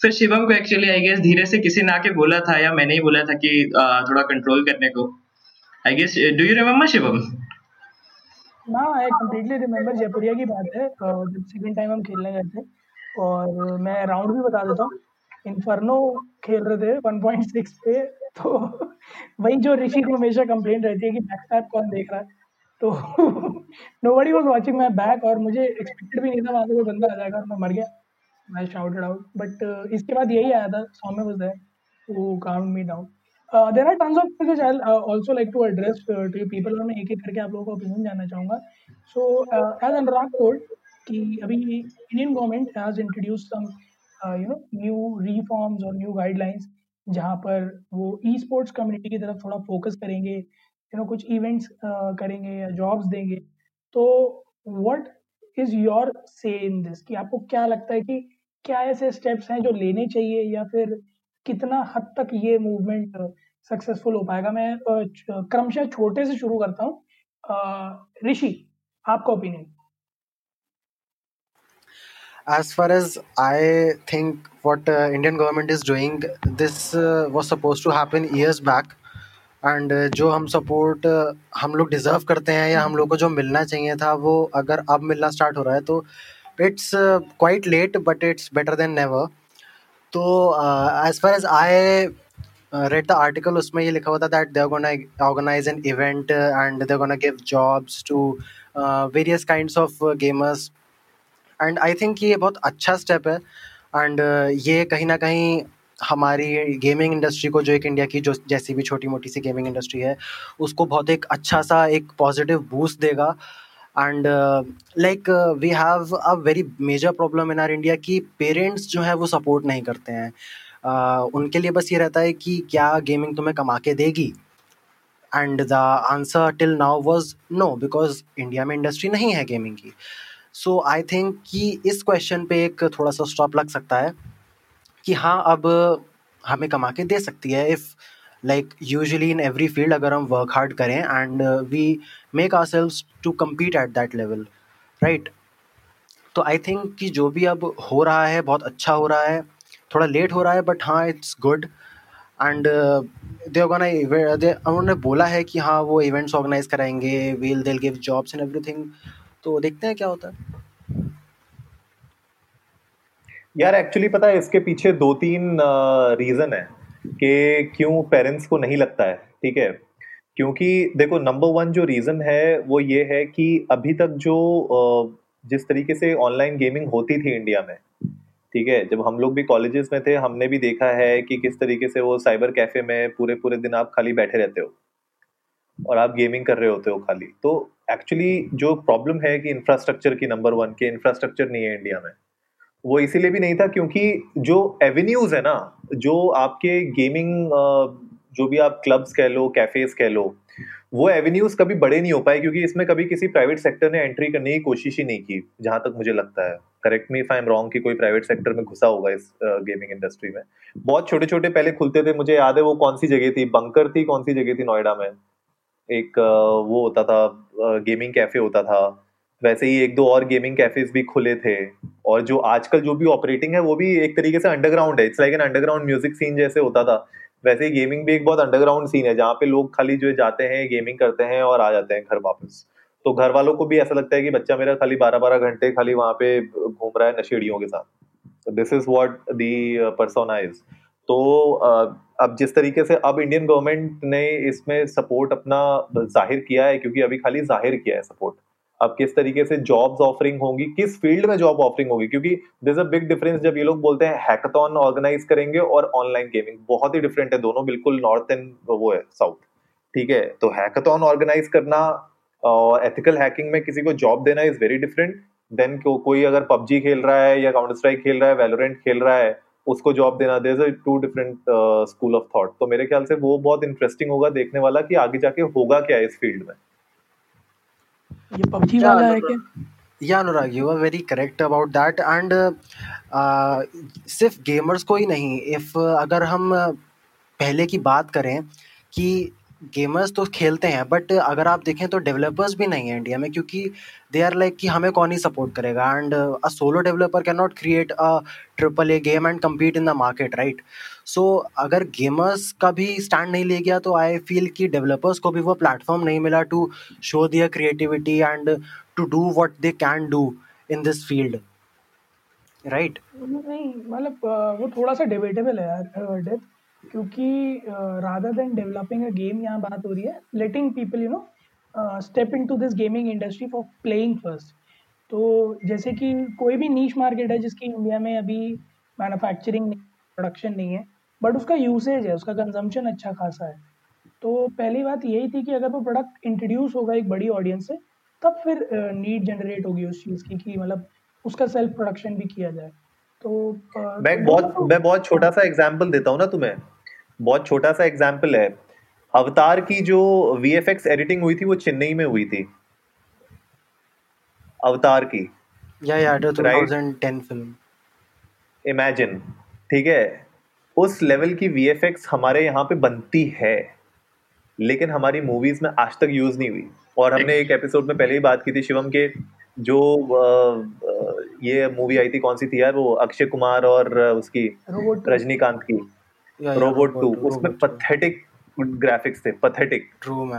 फिर शिवम को एक्चुअली आई गेस धीरे से किसी ने आके बोला था या मैंने ही बोला था कि थोड़ा कंट्रोल करने को। I guess do you remember Shivam? ना आई कंप्लीटली रिमेम्बर जयपुरिया की बात है जब सेकंड टाइम हम खेलने गए थे। और मैं राउंड भी बता देता हूँ इन्फर्नो खेल रहे थे 1.6 पे तो वही जो ऋषि को हमेशा कंप्लेंट रहती है कि बैक स्टैप कौन देख रहा है। तो nobody was watching my back और मुझे एक्सपेक्टेड भी नहीं था वहाँ से कोई बंदा आ जाएगा और मैं मर गया। आई शाउटेड आउट बट इसके बाद यही आया था सौम्य वाज देयर वो count me down there are tons of things I also like to address to people और मैं एक एक करके आप लोगों को ओपिनियन जानना चाहूँगा. सो एज अनुराग टोल्ड कि अभी Indian government has introduce some you know new reforms और न्यू गाइडलाइंस जहाँ पर वो ई स्पोर्ट्स कम्युनिटी की तरफ़ थोड़ा फोकस करेंगे यू नो कुछ इवेंट्स करेंगे या जॉब्स देंगे. तो what is your say in this कि आपको क्या लगता है कि क्या ऐसे स्टेप्स हैं जो लेने चाहिए या फिर कितना हद तक ये मूवमेंट सक्सेसफुल हो पाएगा? मैं क्रमशः छोटे से शुरू करता हूँ। ऋषि आपका opinion as far as i think what uh, indian government is doing this uh, was supposed to happen years back. And uh, जो हम सपोर्ट uh, हम लोग डिज़र्व करते हैं या हम लोग को जो मिलना चाहिए था वो अगर अब मिलना स्टार्ट हो रहा है तो it's quite late but it's better than never तो as far as I read the article उसमें ये लिखा हुआ था that they're gonna organize an event and they gonna give jobs to various kind of gamers and I think ये बहुत अच्छा step है. एंड uh, ये कहीं ना कहीं हमारी गेमिंग इंडस्ट्री को जो एक इंडिया की जो जैसी भी छोटी मोटी सी गेमिंग इंडस्ट्री है उसको बहुत एक अच्छा सा एक पॉजिटिव बूस्ट देगा. And like we have a very major problem in our India कि पेरेंट्स जो है वो सपोर्ट नहीं करते हैं। Uh, उनके लिए बस ये रहता है कि क्या गेमिंग तुम्हें कमा के देगी? And the answer till now was no because India में इंडस्ट्री नहीं है गेमिंग की। सो आई थिंक कि इस क्वेश्चन पे एक थोड़ा सा स्टॉप लग सकता है कि हाँ अब हमें कमा के दे सकती है। If like usually in every field अगर हम वर्क हार्ड करें and we make ourselves to compete at that level right तो आई थिंक कि जो भी अब हो रहा है, बहुत अच्छा हो रहा है, थोड़ा लेट हो रहा है बट हाँ इट्स गुड एंड दे उन्होंने बोला है कि हाँ वो इवेंट्स ऑर्गेनाइज कराएँगे वील दिल गिव जॉब्स एंड एवरीथिंग तो देखते हैं क्या होता है। यार एक्चुअली पता है, इसके पीछे दो तीन रीजन है। कि क्यों पेरेंट्स को नहीं लगता है, ठीक है? क्योंकि देखो नंबर वन जो रीजन है, वो ये है कि अभी तक जो जिस तरीके से ऑनलाइन गेमिंग होती थी इंडिया में, ठीक है? जब हम लोग भी कॉलेजेस में थे, हमने भी देखा है कि किस तरीके से वो साइबर कैफ़े में पूरे पूरे दिन आप खाली बैठे रहते हो और आप गेमिंग कर रहे होते हो खाली। तो एक्चुअली जो प्रॉब्लम है कि इंफ्रास्ट्रक्चर की नंबर वन के इंफ्रास्ट्रक्चर नहीं है इंडिया में वो इसीलिए भी नहीं था क्योंकि जो एवेन्यूज है ना, जो आपके गेमिंग जो भी आप क्लब्स कह लो कैफेज कह लो, वो एवेन्यूज कभी बड़े नहीं हो पाए क्योंकि इसमें कभी किसी प्राइवेट सेक्टर ने एंट्री करने की कोशिश ही नहीं की, जहाँ तक मुझे लगता है। Correct me if I am wrong कि कोई प्राइवेट सेक्टर में घुसा होगा इस गेमिंग इंडस्ट्री में। बहुत छोटे छोटे पहले खुलते थे, मुझे याद है वो कौन सी जगह थी? बंकर थी कौन सी जगह थी नोएडा में? एक वो होता था गेमिंग कैफ़े होता था। वैसे ही एक दो और गेमिंग कैफेज भी खुले थे। और जो आजकल जो भी ऑपरेटिंग है वो भी एक तरीके से अंडरग्राउंड है। It's like an underground music scene जैसे होता था। वैसे ही गेमिंग भी एक बहुत अंडरग्राउंड सीन है जहाँ पे लोग खाली जो जाते हैं गेमिंग करते हैं और आ जाते हैं घर वापस। तो घर वालों को भी ऐसा लगता है कि बच्चा मेरा खाली बारह बारह घंटे खाली वहाँ पे घूम रहा है नशेड़ियों के साथ। This is what the persona is तो uh, अब जिस तरीके से अब इंडियन गवर्नमेंट ने इसमें सपोर्ट अपना ज़ाहिर किया है क्योंकि अभी खाली ज़ाहिर किया है सपोर्ट अब किस तरीके से जॉब्स ऑफरिंग होंगी किस फ़ील्ड में जॉब ऑफरिंग होगी क्योंकि दिस अ बिग डिफरेंस जब ये लोग बोलते हैं हैकाथन ऑर्गेनाइज करेंगे और ऑनलाइन गेमिंग बहुत ही डिफरेंट है दोनों बिल्कुल नॉर्थ एंड वो है साउथ ठीक है? तो हैकाथन ऑर्गेनाइज करना और एथिकल हैकिंग में किसी को जॉब देना इज़ वेरी डिफरेंट देन को, कोई अगर पबजी खेल रहा है या काउंटर स्ट्राइक खेल रहा है वेलोरेंट खेल रहा है उसको जॉब देना is two different school of thought तो मेरे ख्याल से वो बहुत इंटरेस्टिंग होगा देखने वाला कि आगे जाके होगा क्या इस फ़ील्ड में। ये पबजी वाला है क्या? Yeah Anurag you are very correct about that and सिर्फ़ गेमर्स को ही नहीं इफ़ अगर हम पहले की बात करें कि गेमर्स तो खेलते हैं बट अगर आप देखें तो डेवलपर्स भी नहीं है इंडिया में क्योंकि दे आर लाइक कि हमें कौन ही सपोर्ट करेगा? And a solo developer can not create a triple A game and compete in the market right so अगर गेमर्स का भी स्टैंड नहीं ले गया तो आई फील कि डेवलपर्स को भी वो प्लेटफॉर्म नहीं मिला to show their creativity and to do what they can do in this field right नहीं मतलब वो थोड़ा सा डिबेटेबल है यार क्योंकि rather than developing a game यहाँ बात हो रही है letting people you know step into this gaming industry for playing first तो जैसे कि कोई भी नीच मार्केट है जिसकी इंडिया में अभी मैन्युफैक्चरिंग प्रोडक्शन नहीं है बट उसका यूसेज है उसका कंजम्पशन अच्छा खासा है। तो पहली बात यही थी कि अगर वो प्रोडक्ट इंट्रोड्यूस होगा एक बड़ी ऑडियंस से तब फिर नीड जनरेट होगी उस चीज़ की कि मतलब उसका सेल्फ प्रोडक्शन भी किया जाए। तो मैं बहुत तो, मैं बहुत छोटा सा एग्जांपल देता हूँ ना तुम्हें। बहुत छोटा सा एग्जांपल है। अवतार की जो वीएफएक्स एडिटिंग हुई थी वो चेन्नई में हुई थी। अवतार की। या या 2010 फ़िल्म इमेजिन ठीक है? उस लेवल की वीएफएक्स हमारे यहाँ पे बनती है लेकिन हमारी मूवीज़ में आज तक यूज़ नहीं हुई। और हमने एक एपिसोड में पहले ही बात की थी शिवम के जो ये मूवी आई थी कौन सी थी यार वो अक्षय कुमार और उसकी रजनीकांत की। रोबोट टू उसमें पथेटिक ग्राफिक्स थे पथेटिक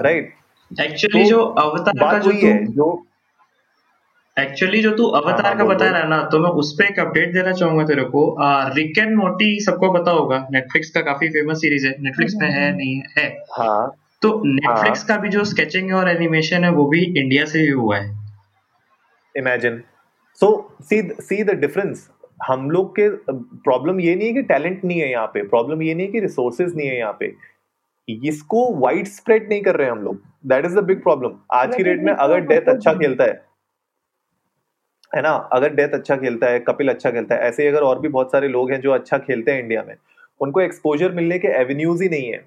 राइट एक्चुअली जो अवतार का जो है जो एक्चुअली जो तू अवतार हाँ, का बता रहा है ना तो मैं उस पर एक अपडेट देना चाहूँगा तेरे को। रिक एंड मोटी सबको पता होगा नेटफ्लिक्स का काफ़ी फ़ेमस सीरीज़ है। नेटफ्लिक्स में है नहीं है। हाँ। तो नेटफ्लिक्स हाँ, का भी जो स्केचिंग और एनिमेशन है वो भी इंडिया से ही हुआ है। Imagine so see see the difference हम लोग के प्रॉब्लम ये नहीं है कि टैलेंट नहीं है यहाँ पे। प्रॉब्लम ये नहीं है कि रिसोर्सेज नहीं है यहाँ पे। इसको वाइड स्प्रेड नहीं कर रहे हैं हम लोग। That is the big problem आज की डेट में अगर डेथ अच्छा खेलता है है ना? अगर डेथ अच्छा खेलता है कपिल अच्छा खेलता है ऐसे अगर और भी बहुत सारे लोग हैं जो अच्छा खेलते हैं इंडिया में उनको एक्सपोजर मिलने के एवेन्यूज ही नहीं है।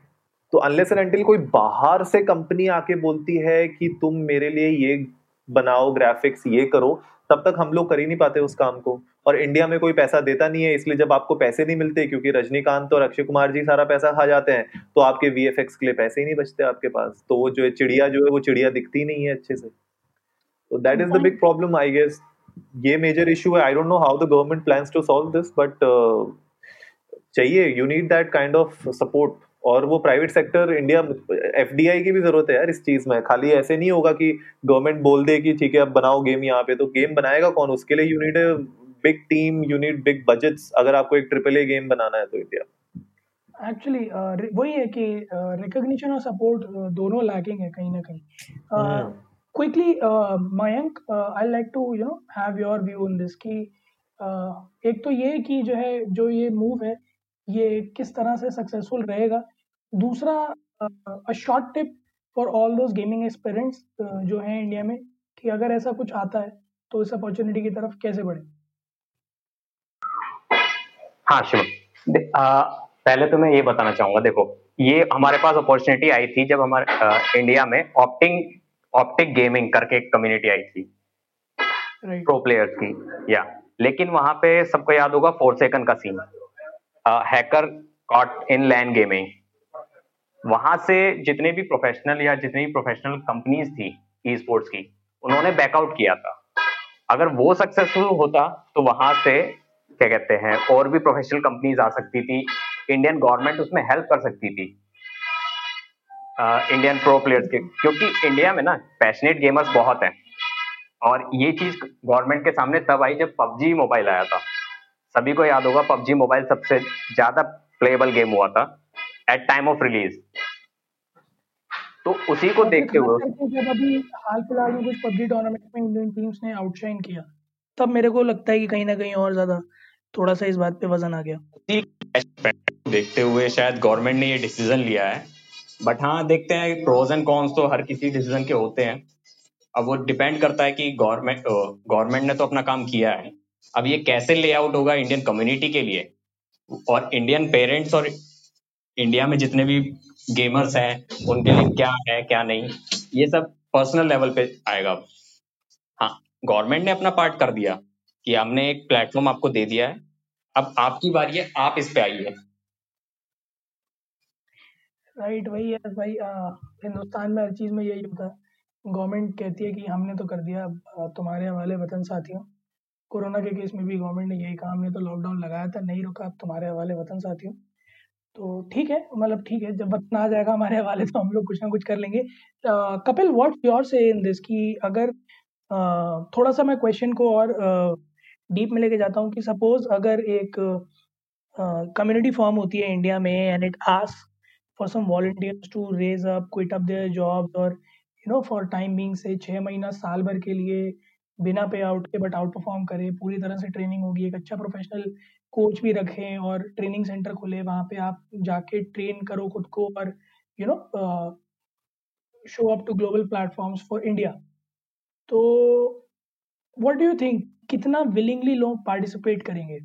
तो अनलेस एंड अनटिल कोई बाहर से कंपनी आके बोलती है कि तुम मेरे लिए ये बनाओ ग्राफिक्स ये करो तब तक हम लोग कर ही नहीं पाते उस काम को। और इंडिया में कोई पैसा देता नहीं है इसलिए जब आपको पैसे नहीं मिलते क्योंकि रजनीकांत और अक्षय कुमार जी सारा पैसा खा जाते हैं तो आपके वी के लिए पैसे ही नहीं बचते आपके पास। तो वो जो है चिड़िया जो है वो चिड़िया दिखती नहीं है अच्छे से। तो that is the big problem I guess ये मेजर इशू है. I don't know how the government plans to solve this but चाहिए you need that kind of support और वो प्राइवेट सेक्टर इंडिया एफडीआई की भी ज़रूरत है यार इस चीज़ में. खाली ऐसे नहीं होगा कि गवर्नमेंट बोल दे कि ठीक है अब बनाओ गेम यहाँ पे. तो गेम बनाएगा कौन? उसके लिए you need big team you need big budgets अगर आपको एक ट्रिपल ए गेम बनाना है तो इंडिया एक्चुअली uh, वही है कि रिकॉग्निशन और सपोर्ट दोनों लैकिंग है कहीं ना कहीं. Quickly Mayank I like to you know have your view on this कि एक तो ये कि जो है, जो ये मूव है, ये किस तरह से सक्सेसफुल रहेगा। दूसरा a short tip for all those gaming aspirants जो हैं इंडिया में कि अगर ऐसा कुछ आता है तो इस अपॉर्चुनिटी की तरफ़ कैसे बढ़े? हाँ शिव पहले तो मैं ये बताना चाहूँगा, देखो, ये हमारे पास अपॉर्चुनिटी आई थी जब हमारे इंडिया में ऑप्टिंग ऑप्टिक गेमिंग करके एक कम्युनिटी आई थी। प्रो प्लेयर्स की या लेकिन वहाँ पे सबको याद होगा फोर सेकंड का scene hacker caught in LAN gaming वहाँ से जितने भी प्रोफेशनल या जितनी भी प्रोफेशनल कंपनीज़ थी ई स्पोर्ट्स की उन्होंने बैकआउट किया था। अगर वो सक्सेसफुल होता तो वहाँ से क्या कहते हैं और भी प्रोफेशनल कंपनीज़ आ सकती थी। इंडियन गवर्नमेंट उसमें हेल्प कर सकती थी। इंडियन प्रो प्लेयर्स के क्योंकि इंडिया में ना पैशनेट गेमर्स बहुत हैं। और ये चीज़ गवर्नमेंट के सामने तब आई जब पबजी मोबाइल आया था। सभी को याद होगा पबजी मोबाइल सबसे ज़्यादा प्लेबल गेम हुआ था एट टाइम ऑफ़ रिलीज़ तो उसी को देखते हुए जब अभी हाल फ़िलहाल में कुछ पबजी टूर्नामेंट में इंडियन टीम्स ने आउटशाइन किया तब मेरे को लगता है कि कहीं ना कहीं और ज़्यादा थोड़ा सा इस बात पे वज़न आ गया। देखते हुए शायद गवर्नमेंट ने ये डिसीज़न लिया है। बट हाँ देखते हैं प्रोज एंड कॉन्स तो हर किसी डिसीज़न के होते हैं। अब वो डिपेंड करता है कि गवर्नमेंट गवर्नमेंट ने तो अपना काम किया है। अब ये कैसे लेआउट होगा इंडियन कम्युनिटी के लिए? और इंडियन पेरेंट्स और इंडिया में जितने भी गेमर्स हैं, उनके लिए क्या है, क्या नहीं, ये सब पर्सनल लेवल पे आएगा हाँ गवर्नमेंट ने अपना पार्ट कर दिया कि हमने एक प्लेटफॉर्म आपको दे दिया है। अब आपकी बारी है, आप इस पे आइए। राइट, वही है भाई हिंदुस्तान में हर चीज़ में यही होता है। गवर्नमेंट कहती है कि हमने तो कर दिया तुम्हारे हवाले वतन साथियों। कोरोना के केस में भी गवर्नमेंट ने यही कहा, हमने तो लॉकडाउन लगाया था, नहीं रुका, अब तुम्हारे हवाले वतन साथियों। तो ठीक है मतलब ठीक है, जब वतन आ जाएगा हमारे हवाले तो हम लोग कुछ ना कुछ कर लेंगे। Kapil what your say in this कि अगर थोड़ा सा मैं क्वेश्चन को और डीप में लेके जाता हूँ कि सपोज़ अगर एक कम्युनिटी फॉर्म होती है इंडिया में and it ask for some volunteers to raise up quit up their jobs और you know for time being से छः महीना साल भर के लिए बिना पे आउट के बट आउट परफॉर्म करे। पूरी तरह से ट्रेनिंग होगी। एक अच्छा प्रोफेशनल कोच भी रखें और ट्रेनिंग सेंटर खुले। वहाँ पे आप जाके ट्रेन करो खुद को और you know show up to global platforms for India तो व्हाट डू यू थिंक कितना विलिंगली लोग पार्टिसिपेट करेंगे?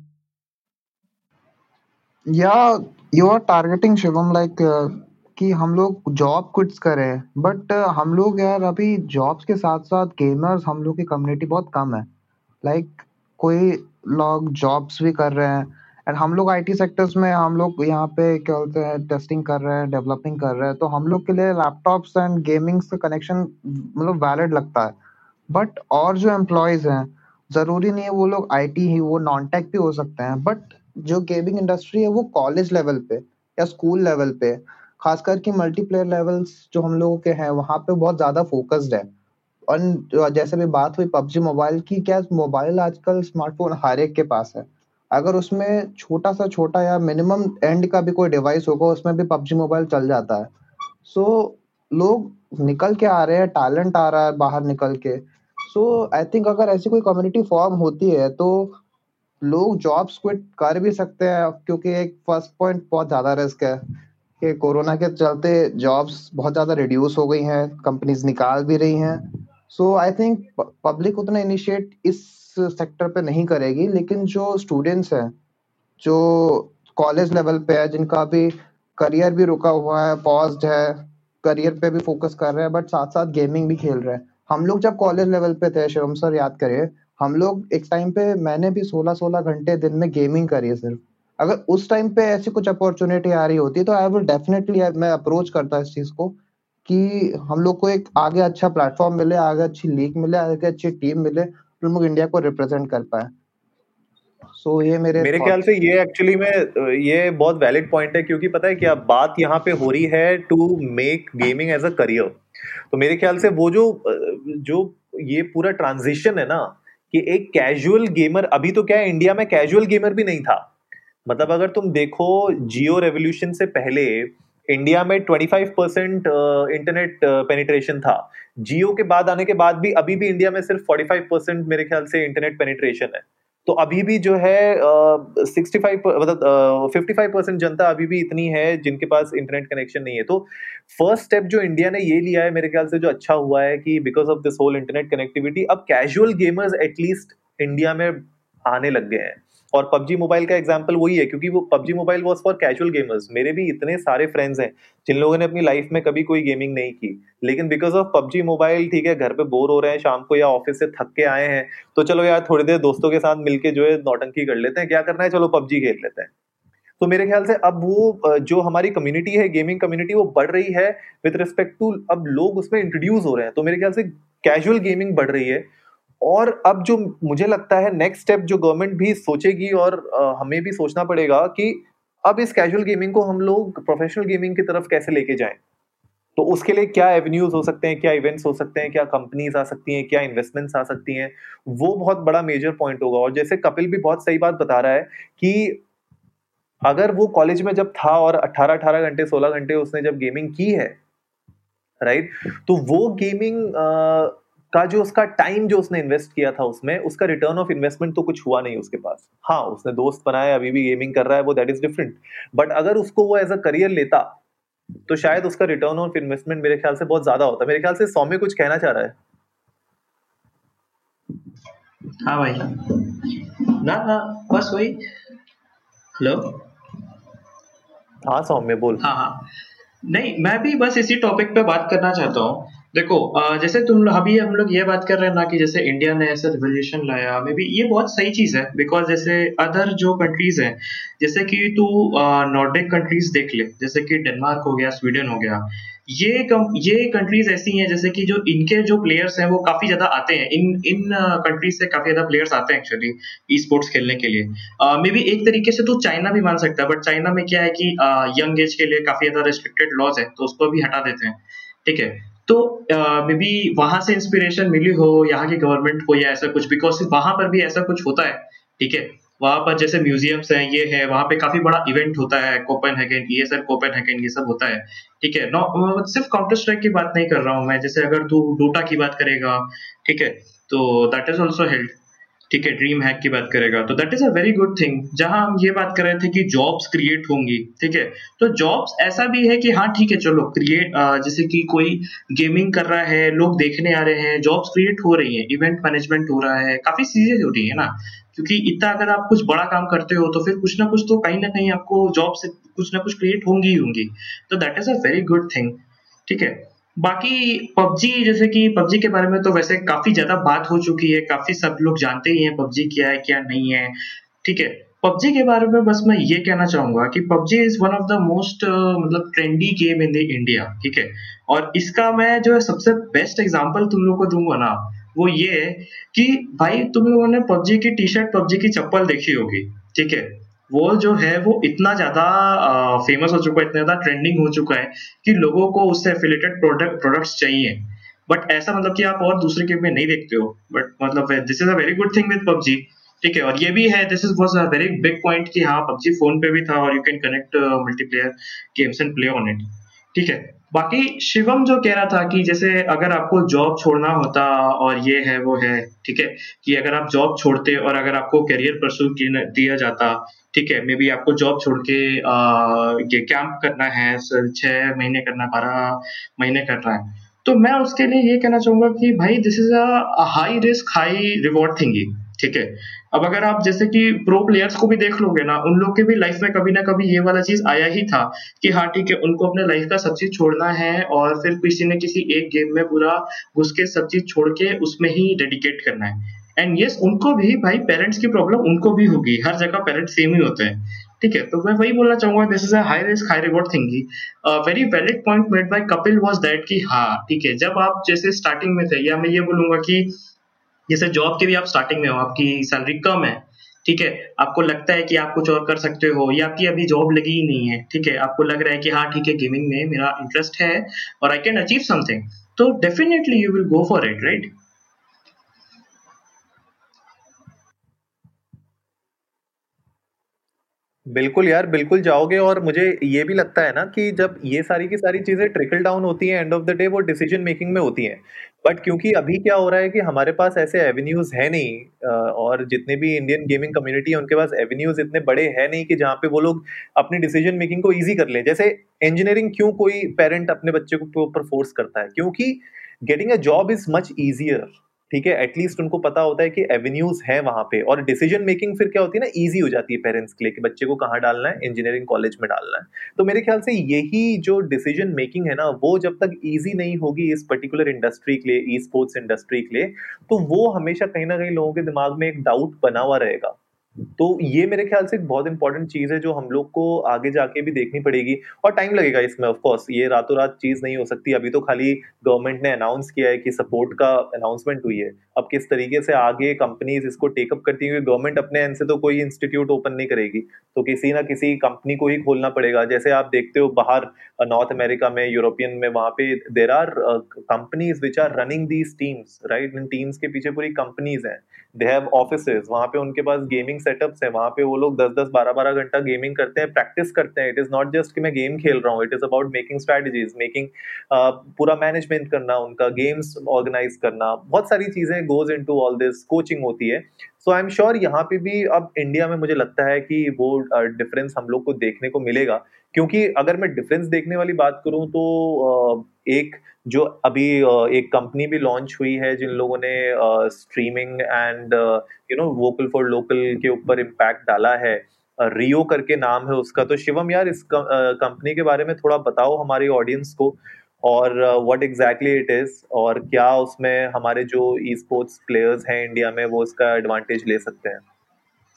या you are targeting Shivam like कि हम लोग जॉब क्विट्स करें बट हम लोग यार अभी जॉब्स के साथ साथ गेमर्स हम लोग की कम्युनिटी बहुत कम है। लाइक like, कोई लोग जॉब्स भी कर रहे हैं एंड हम लोग आईटी सेक्टर्स में हम लोग यहाँ पे क्या बोलते हैं टेस्टिंग कर रहे हैं डेवलपिंग कर रहे हैं तो हम लोग के लिए लैपटॉप्स एंड गेमिंग का कनेक्शन मतलब वैलिड लगता है। बट और जो एम्प्लॉयज़ हैं ज़रूरी नहीं है वो लोग आईटी ही वो नॉन टेक भी हो सकते हैं बट जो गेमिंग इंडस्ट्री है वो कॉलेज लेवल पे या स्कूल लेवल पे खासकर कि मल्टीप्लेयर लेवल्स जो हम लोगों के हैं वहाँ पे बहुत ज़्यादा फोकस्ड है। और जैसे भी बात हुई पबजी मोबाइल की क्या मोबाइल आजकल स्मार्टफ़ोन हर एक के पास है? अगर उसमें छोटा सा छोटा या मिनिमम एंड का भी कोई डिवाइस होगा उसमें भी पबजी मोबाइल चल जाता है। सो so, लोग निकल के आ रहे हैं टैलेंट आ रहा है बाहर निकल के। सो आई थिंक अगर ऐसी कोई कम्युनिटी फॉर्म होती है तो लोग जॉब्स क्विट कर भी सकते हैं, क्योंकि एक फ़र्स्ट पॉइंट बहुत ज़्यादा रिस्क है कि कोरोना के चलते जॉब्स बहुत ज़्यादा रिड्यूस हो गई हैं कंपनीज़ निकाल भी रही हैं। सो आई थिंक पब्लिक उतना इनिशिएट इस सेक्टर पे नहीं करेगी, लेकिन जो स्टूडेंट्स हैं, जो कॉलेज लेवल पे है, जिनका भी करियर भी रुका हुआ है पॉज्ड है करियर पे भी फोकस कर रहे हैं बट साथ साथ गेमिंग भी खेल रहे हैं। हम लोग जब कॉलेज लेवल पे थे, शिवम सर याद करिए हम लोग एक टाइम पे मैंने भी सोलह सोलह घंटे दिन में गेमिंग करी है सिर्फ़। अगर उस टाइम पे ऐसी कुछ अपॉर्चुनिटी आ रही होती तो आई विल डेफिनेटली मैं अप्रोच करता इस चीज़ को कि हम लोग को एक आगे अच्छा प्लेटफॉर्म मिले आगे अच्छी लीग मिले आगे अच्छी टीम मिले तो लोग इंडिया को रिप्रेजेंट कर पाए। सो so, ये मेरे मेरे ख्याल से ये एक्चुअली में ये बहुत वैलिड पॉइंट है क्योंकि पता है क्या बात यहाँ पे हो रही है to make gaming as a career तो मेरे ख्याल से वो जो जो ये पूरा ट्रांजिशन है ना कि एक कैजुअल गेमर अभी तो क्या है इंडिया में कैजुअल गेमर भी नहीं था। मतलब अगर तुम देखो जियो रेवोल्यूशन से पहले इंडिया में 25 परसेंट इंटरनेट पेनिट्रेशन था। जियो के बाद आने के बाद भी, अभी भी इंडिया में सिर्फ़ 45 परसेंट मेरे ख्याल से इंटरनेट पेनिट्रेशन है। तो अभी भी जो है सिक्सटी फाइव मतलब फिफ्टी फाइव परसेंट जनता अभी भी इतनी है जिनके पास इंटरनेट कनेक्शन नहीं है। तो फ़र्स्ट स्टेप जो इंडिया ने ये लिया है, मेरे ख्याल से जो अच्छा हुआ है कि because of this whole internet connectivity अब casual gamers at least India में आने लग गए हैं। और पबजी मोबाइल का एग्ज़ाम्पल वही है, क्योंकि वो PUBG mobile was for casual gamers मेरे भी इतने सारे फ्रेंड्स हैं, जिन लोगों ने अपनी लाइफ में कभी कोई गेमिंग नहीं की. लेकिन बिकॉज़ ऑफ़ पबजी मोबाइल, ठीक है, घर पे बोर हो रहे हैं, शाम को या ऑफ़िस से थक के आए हैं तो चलो यार, थोड़ी देर दोस्तों के साथ मिलके जो है, नौटंकी कर लेते हैं. क्या करना है? चलो पबजी खेल लेते हैं. तो मेरे ख्याल से अब वो जो हमारी कम्युनिटी है गेमिंग कम्युनिटी वो बढ़ रही है विद रिस्पेक्ट टू अब लोग उसमें इंट्रोड्यूस हो रहे हैं. तो मेरे ख्याल से कैजुअल गेमिंग बढ़ रही है और अब जो मुझे लगता है नेक्स्ट स्टेप जो गवर्नमेंट भी सोचेगी और हमें भी सोचना पड़ेगा कि अब इस कैजुअल गेमिंग को हम लोग प्रोफेशनल गेमिंग की तरफ़ कैसे लेके जाएँ? तो उसके लिए क्या एवेन्यूज हो सकते हैं, क्या इवेंट्स हो सकते हैं, क्या कंपनीज़ आ सकती हैं, क्या इन्वेस्टमेंट्स आ सकती हैं? वो बहुत बड़ा मेजर पॉइंट होगा। और जैसे कपिल भी बहुत सही बात बता रहा है कि अगर वो कॉलेज में जब था और 18 18 घंटे 16 घंटे उसने जब गेमिंग की है राइट तो वो गेमिंग का जो उसका टाइम जो उसने इन्वेस्ट किया था उसमें उसका रिटर्न ऑफ़ इन्वेस्टमेंट तो कुछ हुआ नहीं उसके पास। हाँ उसने दोस्त बनाए अभी भी गेमिंग कर रहा है वो दैट इज़ डिफरेंट बट अगर उसको वो एज अ करियर लेता तो शायद उसका रिटर्न ऑफ़ इन्वेस्टमेंट मेरे ख्याल से बहुत ज़्यादा होता। मेरे ख्याल से सौम्य कुछ कहना चाह रहा है। हाँ भाई। ना ना बस वही। हेलो हाँ सौम्य बोल। हाँ हाँ। नहीं मैं भी बस इसी टॉपिक पे बात करना चाहता हूँ। देखो जैसे तुम अभी हम लोग ये बात कर रहे हैं ना कि जैसे इंडिया ने ऐसा रिवोल्यूशन लाया मे बी ये बहुत सही चीज़ है बिकॉज़ जैसे अदर जो कंट्रीज़ हैं, जैसे कि तू नॉर्डिक कंट्रीज़ देख ले, जैसे कि डेनमार्क हो गया स्वीडन हो गया, ये कम, ये कंट्रीज़ ऐसी हैं जैसे कि जो इनके जो प्लेयर्स हैं, वो काफ़ी ज़्यादा आते हैं, इन इन कंट्रीज़ से काफ़ी ज़्यादा प्लेयर्स आते हैं एक्चुअली ई स्पोर्ट्स खेलने के लिए। मे बी एक तरीके से तो चाइना भी मान सकता है बट चाइना में क्या है कि यंग एज के लिए काफ़ी ज़्यादा रिस्ट्रिक्टेड लॉज है तो उसको भी हटा देते हैं, ठीक है? तो मे बी वहाँ से इंस्पिरेशन मिली हो, यहाँ की गवर्नमेंट को या ऐसा कुछ बिकॉज़ वहाँ पर भी ऐसा कुछ होता है, ठीक है? वहाँ पर जैसे म्यूजियम्स हैं, ये है, वहाँ पे काफ़ी बड़ा इवेंट होता है कोपन हैगन ये सर कोपन हैगन ये सब होता है, ठीक है? नो सिर्फ़ काउंटर स्ट्राइक की बात नहीं कर रहा हूँ मैं, जैसे अगर तू डोटा की बात करेगा, ठीक है? तो दैट इज़ ऑल्सो हेल्ड ठीक है ड्रीम हैक की बात करेगा। तो that is a very good thing जहाँ हम ये बात कर रहे थे कि जॉब्स क्रिएट होंगी, ठीक है? तो जॉब्स ऐसा भी है कि हाँ ठीक है, चलो क्रिएट जैसे कि कोई गेमिंग कर रहा है, लोग देखने आ रहे हैं जॉब्स क्रिएट हो रही हैं इवेंट मैनेजमेंट हो रहा है, काफ़ी चीज़ें हो रही है ना? क्योंकि इतना अगर आप कुछ बड़ा काम करते हो तो फिर कुछ ना कुछ तो कहीं ना कहीं आपको जॉब से कुछ ना कुछ क्रिएट होंगी ही होंगी। तो that is a very good thing ठीक है? बाकी पबजी, जैसे कि पबजी के बारे में तो वैसे काफ़ी ज़्यादा बात हो चुकी है, काफ़ी सब लोग जानते ही हैं पबजी क्या है, क्या नहीं है, ठीक है। पबजी के बारे में बस मैं ये कहना चाहूँगा कि PUBG is one of the most मतलब trendy game in the India ठीक है। और इसका मैं जो है सबसे बेस्ट एग्ज़ाम्पल तुम लोग को दूँगा ना, वो ये है कि भाई तुम लोगों ने पबजी की टी शर्ट पबजी की चप्पल देखी होगी, ठीक है। वो जो है, वो इतना ज़्यादा फ़ेमस हो चुका है, इतना ज़्यादा ट्रेंडिंग हो चुका है कि लोगों को उससे एफिलेटेड प्रोडक्ट प्रोडक्ट्स चाहिए। बट ऐसा मतलब कि आप और दूसरे गेम में नहीं देखते हो। बट मतलब this is a very good thing with PUBG. ठीक है, और ये भी है this is was a very big point कि हाँ पबजी फ़ोन पे भी था और you can connect multiplayer games and play on it ठीक है बाकी शिवम जो कह रहा था कि जैसे अगर आपको जॉब छोड़ना होता और ये है, वो है, ठीक है, कि अगर आप जॉब छोड़ते और अगर आपको करियर परसू दिया जाता, ठीक है मे बी आपको जॉब छोड़ के ये कैंप करना है छह महीने करना, बारह महीने करना है। तो मैं उसके लिए ये कहना चाहूँगा कि भाई this is a high risk high reward thingy ठीक है? अब अगर आप जैसे कि प्रो प्लेयर्स को भी देख लोगे ना उन लोग के भी लाइफ में कभी ना कभी ये वाला चीज़ आया ही था कि हाँ ठीक है उनको अपने लाइफ का सब चीज़ छोड़ना है और फिर किसी ने किसी एक गेम में पूरा घुस के सब चीज़ छोड़ के उसमें ही डेडिकेट करना है। एंड यस yes, उनको भी भाई पेरेंट्स की प्रॉब्लम उनको भी होगी। हर जगह पेरेंट्स सेम ही होते हैं। ठीक है? तो मैं वही बोलना चाहूँगा this is high risk high reward thingy very valid point made by Kapil was that कि हाँ ठीक है जब आप जैसे स्टार्टिंग में थे या मैं ये बोलूँगा कि जैसे जॉब के भी आप स्टार्टिंग में हो, आपकी सैलरी कम है, ठीक है? आपको लगता है कि आप कुछ और कर सकते हो, या आपकी अभी जॉब लगी ही नहीं है, ठीक है? आपको लग रहा है कि हाँ ठीक है गेमिंग में मेरा इंटरेस्ट है और आई कैन अचीव समथिंग तो definitely you will go for it right बिल्कुल यार, बिल्कुल जाओगे और मुझे ये भी लगता है ना कि जब ये सारी की सारी चीज़ें ट्रिकल डाउन होती हैं एंड ऑफ़ द डे वो डिसीज़न मेकिंग में होती हैं बट क्योंकि अभी क्या हो रहा है कि हमारे पास ऐसे एवेन्यूज है नहीं और जितने भी इंडियन गेमिंग कम्युनिटी है, उनके पास एवेन्यूज इतने बड़े हैं नहीं कि जहाँ पे वो लोग अपनी डिसीज़न मेकिंग को ईजी कर लें। जैसे इंजीनियरिंग क्यों कोई पेरेंट अपने बच्चे को ऊपर फोर्स करता है? क्योंकि getting a job is much easier ठीक है? एटलीस्ट उनको पता होता है कि एवेन्यूज है वहाँ पे। और डिसीज़न मेकिंग फिर क्या होती है ना? इजी हो जाती है पेरेंट्स के लिए कि बच्चे को कहाँ डालना है? इंजीनियरिंग कॉलेज में डालना है। तो मेरे ख्याल से यही जो डिसीज़न मेकिंग है ना, वो जब तक ईजी नहीं होगी इस पर्टिकुलर इंडस्ट्री के लिए ई स्पोर्ट्स इंडस्ट्री के लिए तो वो हमेशा कहीं ना कहीं लोगों के दिमाग में एक डाउट बना हुआ रहेगा। तो ये मेरे ख्याल से बहुत इंपॉर्टेंट चीज़ है जो हम लोग को आगे जाके भी देखनी पड़ेगी और टाइम लगेगा इसमें ऑफ़ कोर्स ये रातों रात चीज़ नहीं हो सकती। अभी तो खाली गवर्नमेंट ने अनाउंस किया है कि सपोर्ट का अनाउंसमेंट हुई है। अब किस तरीके से आगे कंपनीज़ इसको टेकअप करती है गवर्नमेंट अपने एंड से तो कोई इंस्टीट्यूट ओपन नहीं करेगी। तो किसी ना किसी कंपनी को ही खोलना पड़ेगा। जैसे आप देखते हो बाहर नॉर्थ अमेरिका में यूरोपियन में, वहाँ पे there are companies which are running these teams right in teams के पीछे पूरी कंपनीज़ हैं। दे हैव ऑफ़िस वहाँ पे उनके पास गेमिंग सेटअप्स है। वहाँ पे वो लोग दस दस बारह बारह घंटा गेमिंग करते हैं प्रैक्टिस करते हैं। इट इज़ नॉट जस्ट कि मैं गेम खेल रहा हूँ। It is about making strategies making पूरा मैनेजमेंट करना, उनका गेम्स ऑर्गेनाइज करना। बहुत सारी चीज़ें goes into all this coaching होती है। सो आई एम श्योर यहाँ पे भी अब इंडिया में मुझे लगता है कि वो डिफरेंस हम लोग को देखने को मिलेगा। क्योंकि अगर मैं डिफरेंस देखने वाली बात करूँ तो एक जो अभी एक कंपनी भी लॉन्च हुई है जिन लोगों ने streaming and you know vocal for local के ऊपर इम्पैक्ट डाला है रियो करके नाम है उसका तो शिवम यार इस कंपनी के बारे में थोड़ा बताओ हमारी ऑडियंस को और व्हाट एग्जैक्टली इट इज़ और क्या उसमें हमारे जो ई स्पोर्ट्स प्लेयर्स हैं इंडिया में वो उसका एडवांटेज ले सकते हैं।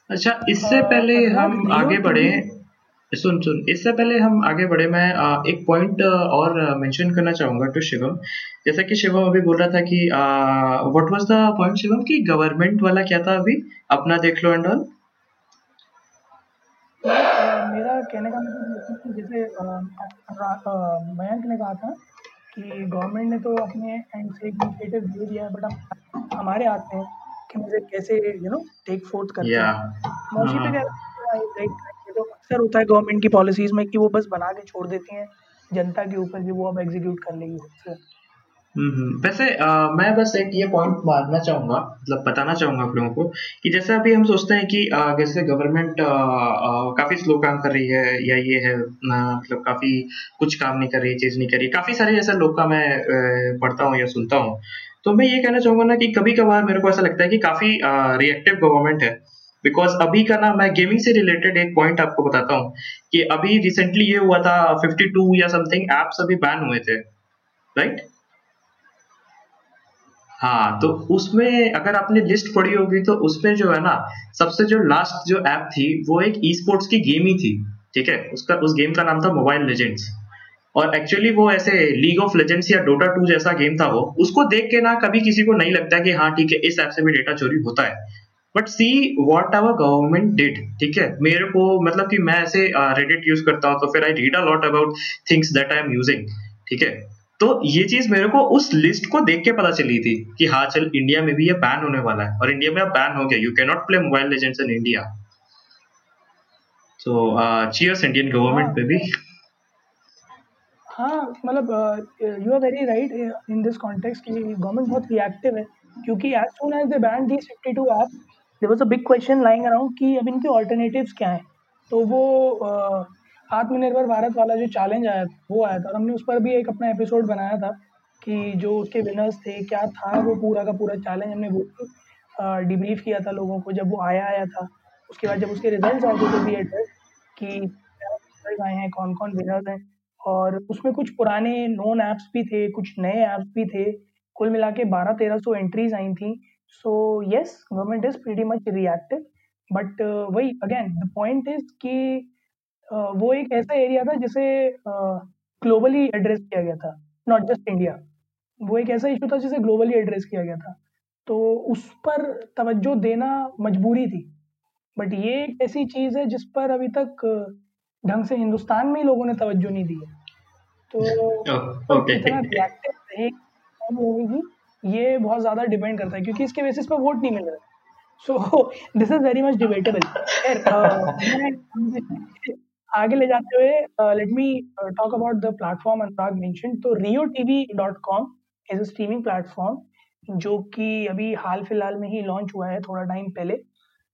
अच्छा इससे पहले हम आगे बढ़े। सुन सुन। इससे पहले हम आगे बढ़े मैं एक पॉइंट और मेंशन करना चाहूँगा टू शिवम। जैसा कि शिवम अभी बोल रहा था कि what was the point Shivam कि गवर्नमेंट वाला क्या था अभी? अपना देख लो एंड ऑल मेरा कहने का मतलब जैसे मयंक ने कहा था कि गवर्नमेंट ने तो अपने एंड से इनिशिएटिव दे दिया है बट हमारे हाथ में कि मुझे कैसे यू नो टेक फोर्थ करते हैं। मैं उसी पे कह तो अक्सर होता है गवर्नमेंट की पॉलिसीज़ में कि वो बस बना के छोड़ देती हैं जनता के ऊपर कि वो अब एग्जीक्यूट कर लेगी उससे हम्म, हम्म। वैसे आ, मैं बस एक ये पॉइंट मारना चाहूँगा मतलब बताना चाहूँगा आप लोगों को कि जैसे अभी हम सोचते हैं कि आ, जैसे गवर्नमेंट काफ़ी स्लो काम कर रही है या ये है मतलब काफ़ी कुछ काम नहीं कर रही चीज़ नहीं कर रही। काफ़ी सारे जैसे लोग का मैं पढ़ता हूँ या सुनता हूँ। तो मैं ये कहना चाहूँगा ना कि कभी कभार मेरे को ऐसा लगता है कि काफ़ी रिएक्टिव गवर्नमेंट है। बिकॉज़ अभी का ना मैं गेमिंग से रिलेटेड एक पॉइंट आपको बताता हूँ कि अभी रिसेंटली ये हुआ था 52 या समथिंग एप्स अभी बैन हुए थे राइट हाँ तो उसमें अगर आपने लिस्ट पढ़ी होगी तो उसमें जो है ना, सबसे जो लास्ट जो ऐप थी, वो एक ई स्पोर्ट्स की गेम ही थी, ठीक है? उसका, उस गेम का नाम था मोबाइल लेजेंड्स और एक्चुअली वो ऐसे लीग ऑफ़ लेजेंड्स या डोटा टू जैसा गेम था वो, उसको देख के ना कभी किसी को नहीं लगता कि हाँ ठीक है, इस ऐप से भी डेटा चोरी होता है। But see what our government did ठीक है? मेरे को मतलब कि मैं ऐसे रेडिट यूज़ करता हूँ तो फिर I read a lot about things that I am using ठीक है? तो ये चीज़ मेरे को उस लिस्ट को देख के पता चली थी कि हाँ चल इंडिया में भी ये बैन होने वाला है। और इंडिया में अब बैन हो गया। You can not play mobile legends in India so cheers Indian government पे भी। हाँ मतलब you are very right in this context कि गवर्नमेंट बहुत रिएक्टिव है। क्योंकि as soon as they ban the 52 app there was a big question lying around कि अब इनके ऑल्टरनेटिव्स क्या हैं? तो वो आत्मनिर्भर भारत वाला जो चैलेंज आया, वो आया था और हमने उस पर भी एक अपना एपिसोड बनाया था कि जो उसके विनर्स थे, क्या था वो पूरा का पूरा चैलेंज हमने वो डिब्रीफ किया था लोगों को। जब वो आया आया था, उसके बाद जब उसके रिज़ल्ट आए थे तो भी एड्रेस कि आए हैं कौन कौन विनर्स हैं? और उसमें कुछ पुराने नोन ऐप्स भी थे, कुछ नए ऐप्स भी थे। कुल मिला के बारह तेरह सौ एंट्रीज आई थी। So yes government is pretty much reactive but वही अगेन द पॉइंट इज़ कि uh, वो एक ऐसा एरिया था जिसे ग्लोबली uh, एड्रेस किया गया था नॉट जस्ट इंडिया वो एक ऐसा इशू था जिसे ग्लोबली एड्रेस किया गया था। तो उस पर तवज्जो देना मजबूरी थी बट ये एक ऐसी चीज़ है जिस पर अभी तक ढंग से हिंदुस्तान में ही लोगों ने तवज्जो नहीं दी है। तो okay. इतना रिएक्टिव ये बहुत ज़्यादा डिपेंड करता है क्योंकि इसके बेसिस पर वोट नहीं मिल रहा। So this is very much debatable आगे ले जाते हुए let me talk about the platform Anurag mention तो Rio dot com is a streaming platform जो कि अभी हाल फ़िलहाल में ही लॉन्च हुआ है थोड़ा टाइम पहले।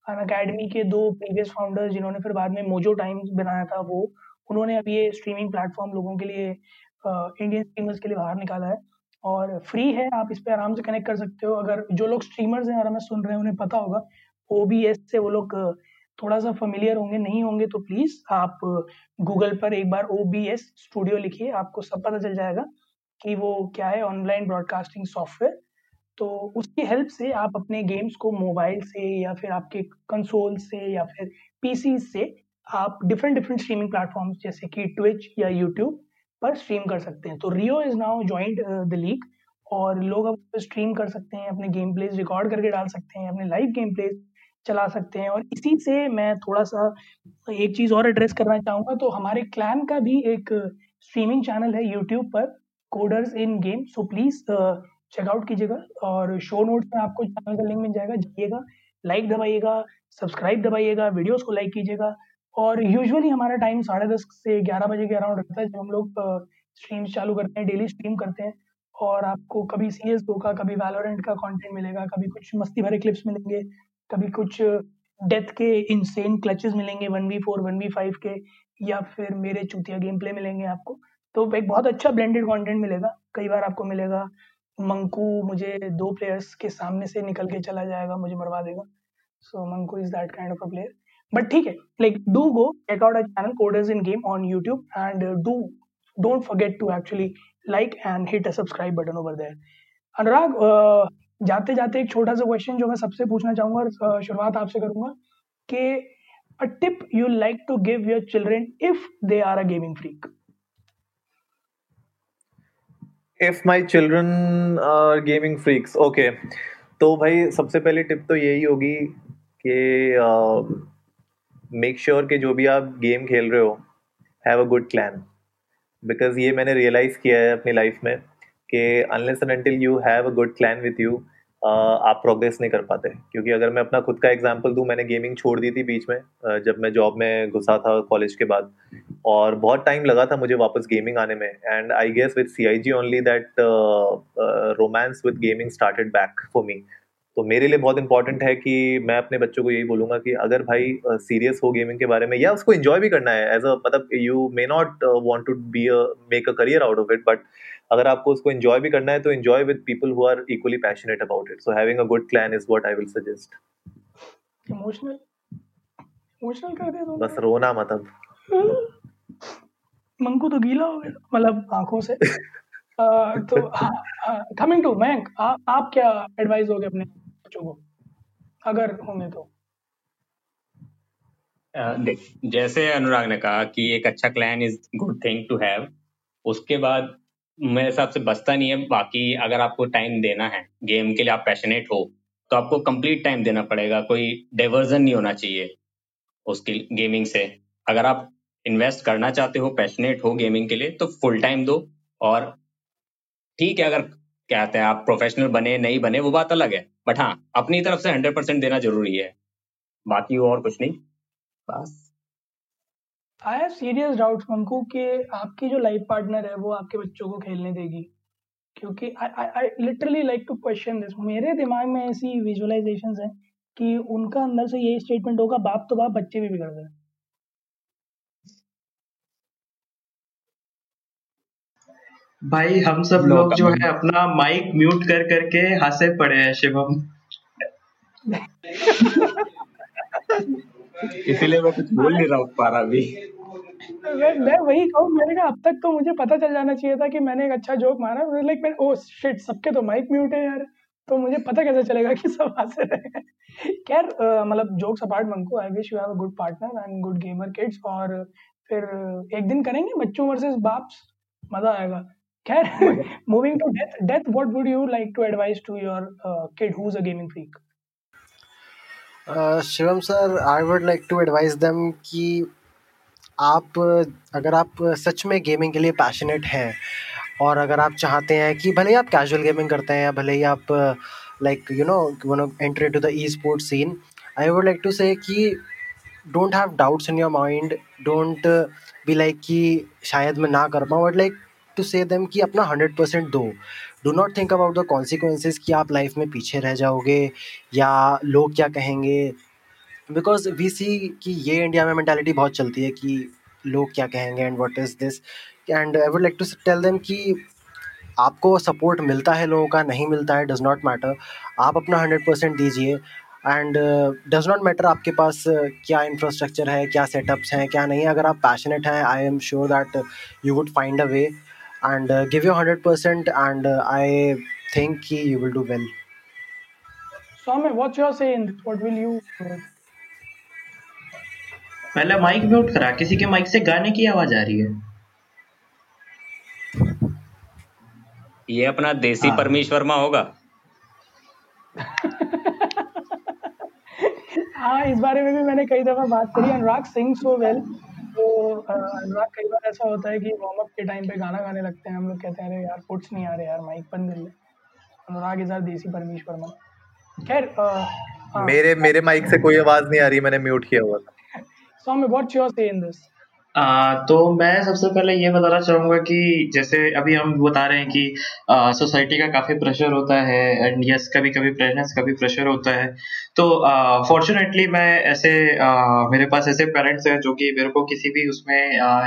अन अकेडमी के दो प्रीवियस फाउंडर्स जिन्होंने फिर बाद में मोजो टाइम्स बनाया था वो उन्होंने अभी ये स्ट्रीमिंग प्लेटफॉर्म लोगों के लिए इंडियन uh, स्ट्रीमर्स के लिए बाहर निकाला है। और फ्री है, आप इस पर आराम से कनेक्ट कर सकते हो। अगर जो लोग स्ट्रीमर्स हैं और हमें सुन रहे हैं, उन्हें पता होगा ओबीएस से वो लोग थोड़ा सा फेमिलियर होंगे, नहीं होंगे तो प्लीज़ आप गूगल पर एक बार ओबीएस स्टूडियो लिखिए, आपको सब पता चल जाएगा कि वो क्या है ऑनलाइन ब्रॉडकास्टिंग सॉफ्टवेयर तो उसकी हेल्प से आप अपने गेम्स को मोबाइल से या फिर आपके कंसोल से या फिर पीसी से आप डिफरेंट डिफरेंट स्ट्रीमिंग प्लेटफॉर्म्स जैसे कि ट्विच या यूट्यूब पर स्ट्रीम कर सकते हैं। तो Rio is now joined the league और लोग अब स्ट्रीम कर सकते हैं, अपने गेम प्लेज रिकॉर्ड करके डाल सकते हैं, अपने लाइव गेम प्लेज चला सकते हैं। और इसी से मैं थोड़ा सा एक चीज़ और एड्रेस करना चाहूँगा। तो हमारे क्लैन का भी एक स्ट्रीमिंग चैनल है यूट्यूब पर coders in game so please check out कीजिएगा और शो नोट्स में आपको चैनल का लिंक मिल जाएगा। जाइएगा लाइक दबाइएगा सब्सक्राइब दबाइएगा वीडियोस को लाइक कीजिएगा। और यूजुअली हमारा टाइम साढ़े दस से ग्यारह बजे के अराउंड रहता है, जब हम लोग स्ट्रीम्स चालू करते हैं डेली स्ट्रीम करते हैं। और आपको कभी सी एस का, कभी वैलोरेंट का कंटेंट मिलेगा, कभी कुछ मस्ती भरे क्लिप्स मिलेंगे, कभी कुछ डेथ के इनसेन क्लचेस मिलेंगे one v four one v five के, या फिर मेरे चूतिया गेम प्ले मिलेंगे आपको। तो एक बहुत अच्छा ब्लेंडेड कंटेंट मिलेगा, कई बार आपको मिलेगा। मंकू मुझे दो प्लेयर्स के सामने से निकल के चला जाएगा, मुझे मरवा देगा। So Manku is that kind of a player but ठीक है like do go check out a channel coders in game on YouTube and do don't forget to actually like and hit a subscribe button over there Anurag जाते जाते एक छोटा सा question जो मैं सबसे पूछना चाहूँगा और शुरुआत आपसे करूँगा कि a tip you like to give your children if they are a gaming freak if my children are gaming freaks okay तो भाई, सबसे पहले टिप तो यही होगी कि मेक श्योर कि जो भी आप गेम खेल रहे हो have a good clan because ये मैंने रियलाइज़ किया है अपनी लाइफ में कि unless and until you have a good clan with you आप प्रोग्रेस नहीं कर पाते. क्योंकि अगर मैं अपना खुद का एग्ज़ाम्पल दूँ, मैंने गेमिंग छोड़ दी थी बीच में जब मैं जॉब में घुसा था कॉलेज के बाद. और बहुत टाइम लगा था मुझे वापस गेमिंग आने में. And I guess with C I G only that romance with gaming started back for me तो मेरे लिए बहुत इंपॉर्टेंट है कि मैं अपने बच्चों को यही बोलूँगा कि अगर भाई सीरियस हो गेमिंग के बारे में या उसको एंजॉय भी करना है एज अ मतलब you may not want to be make a career out of it but अगर आपको उसको एंजॉय भी करना है तो enjoy with people who are equally passionate about it so having a good clan is what I will suggest emotional emotional कर दे बस रोना मत अब। मंकू तो गीला हो गया मतलब आँखों से। uh, तो कमिंग टू मयंक आप क्या एडवाइस दोगे अपने बच्चों को अगर होंगे तो। देख जैसे अनुराग ने कहा कि एक अच्छा clan is good thing to have उसके बाद मेरे हिसाब से बचता नहीं है। बाकी अगर आपको टाइम देना है गेम के लिए आप पैशनेट हो तो आपको कंप्लीट टाइम देना पड़ेगा। कोई डाइवर्जन नहीं होना चाहिए उसकी गेमिंग से। अगर आप इन्वेस्ट करना चाहते हो पैशनेट हो गेमिंग के लिए तो फुल टाइम दो। और ठीक है, अगर कहते हैं, आप प्रोफेशनल बने, नहीं बने, वो बात अलग है। बट हाँ अपनी तरफ़ से हंड्रेड परसेंट देना ज़रूरी है। बाकी और कुछ नहीं? बस। I have serious doubts Manku कि आपकी जो लाइफ पार्टनर है, वो आपके बच्चों को खेलने देगी। क्योंकि I literally like to question this मेरे दिमाग में ऐसी विजुअलाइजेशन है कि उनका अंदर से यही स्टेटमेंट होगा, बाप तो बाप बच्चे भी बिगड़ गए। भाई हम सब लोग जो है अपना माइक म्यूट कर करके हंसे पड़े हैं शिवम। इसीलिए मैं कुछ बोल नहीं रहा हूँ पारा अभी मैं मैं वही कहूँ मैंने कहा अब तक तो मुझे पता चल जाना चाहिए था कि मैंने एक अच्छा जोक मारा। लाइक मैं ओ शिट सबके तो माइक म्यूट है यार। तो मुझे पता कैसे चलेगा कि सब हंस रहे हैं। खैर मतलब jokes apart Manko I wish you have a good partner and good gamer kids और फिर एक दिन करेंगे बच्चों वर्सेस बाप्स? मज़ा आएगा। खैर moving to Death Death what would you like to advise to your kid who is a gaming freak Shivam sir I would like to advise them कि आप अगर आप सच में गेमिंग के लिए पैशनेट हैं और अगर आप चाहते हैं कि भले ही आप कैजुअल गेमिंग करते हैं या भले ही आप like you know one enter to the esport scene I would like to say कि don't have doubts in your mind don't be like कि शायद मैं ना कर पाऊँ but like to say them कि अपना हंड्रेड परसेंट दो। Do not think about the consequences कि आप लाइफ में पीछे रह जाओगे या लोग क्या कहेंगे। बिकॉज़ वी सी कि ये इंडिया में मैंटेलिटी बहुत चलती है कि लोग क्या कहेंगे and what is this and I would like to tell them कि आपको सपोर्ट मिलता है लोगों का नहीं मिलता है डज़ नॉट मैटर आप अपना हंड्रेड परसेंट दीजिए। एंड डज़ नॉट मैटर आपके पास uh, क्या इंफ्रास्ट्रक्चर है क्या सेटअप्स हैं क्या नहीं अगर आप पैशनेट हैं I am sure that you would find a way and give you hundred percent and I think कि you will do well Swami, what's your say? In this? What will you पहले mic mute करा किसी के mic से गाने की आवाज़ आ रही है। ये अपना देसी हाँ। परमेश वर्मा होगा। हाँ इस बारे में भी मैंने कई दफ़ा बात करी। अनुराग सिंग सो वेल तो अ, अनुराग कई बार ऐसा होता है कि वार्म अप के टाइम पे गाना गाने लगते हैं हम लोग कहते हैं अरे यार फुट्स नहीं आ रहे यार माइक बंद कर ले। अनुराग इज़ आर देसी परमेश वर्मा खैर अ, हाँ। मेरे मेरे माइक से कोई आवाज़ नहीं आ रही मैंने म्यूट किया हुआ था। Swami, what's your say in this? आ, तो मैं सबसे पहले ये बताना चाहूँगा कि जैसे अभी हम बता रहे हैं कि सोसाइटी का काफ़ी प्रेशर होता है एंड यस कभी कभी प्रेशनेस कभी प्रेशर होता है। तो फॉर्चुनेटली मैं ऐसे आ, मेरे पास ऐसे पेरेंट्स हैं जो कि मेरे को किसी भी उसमें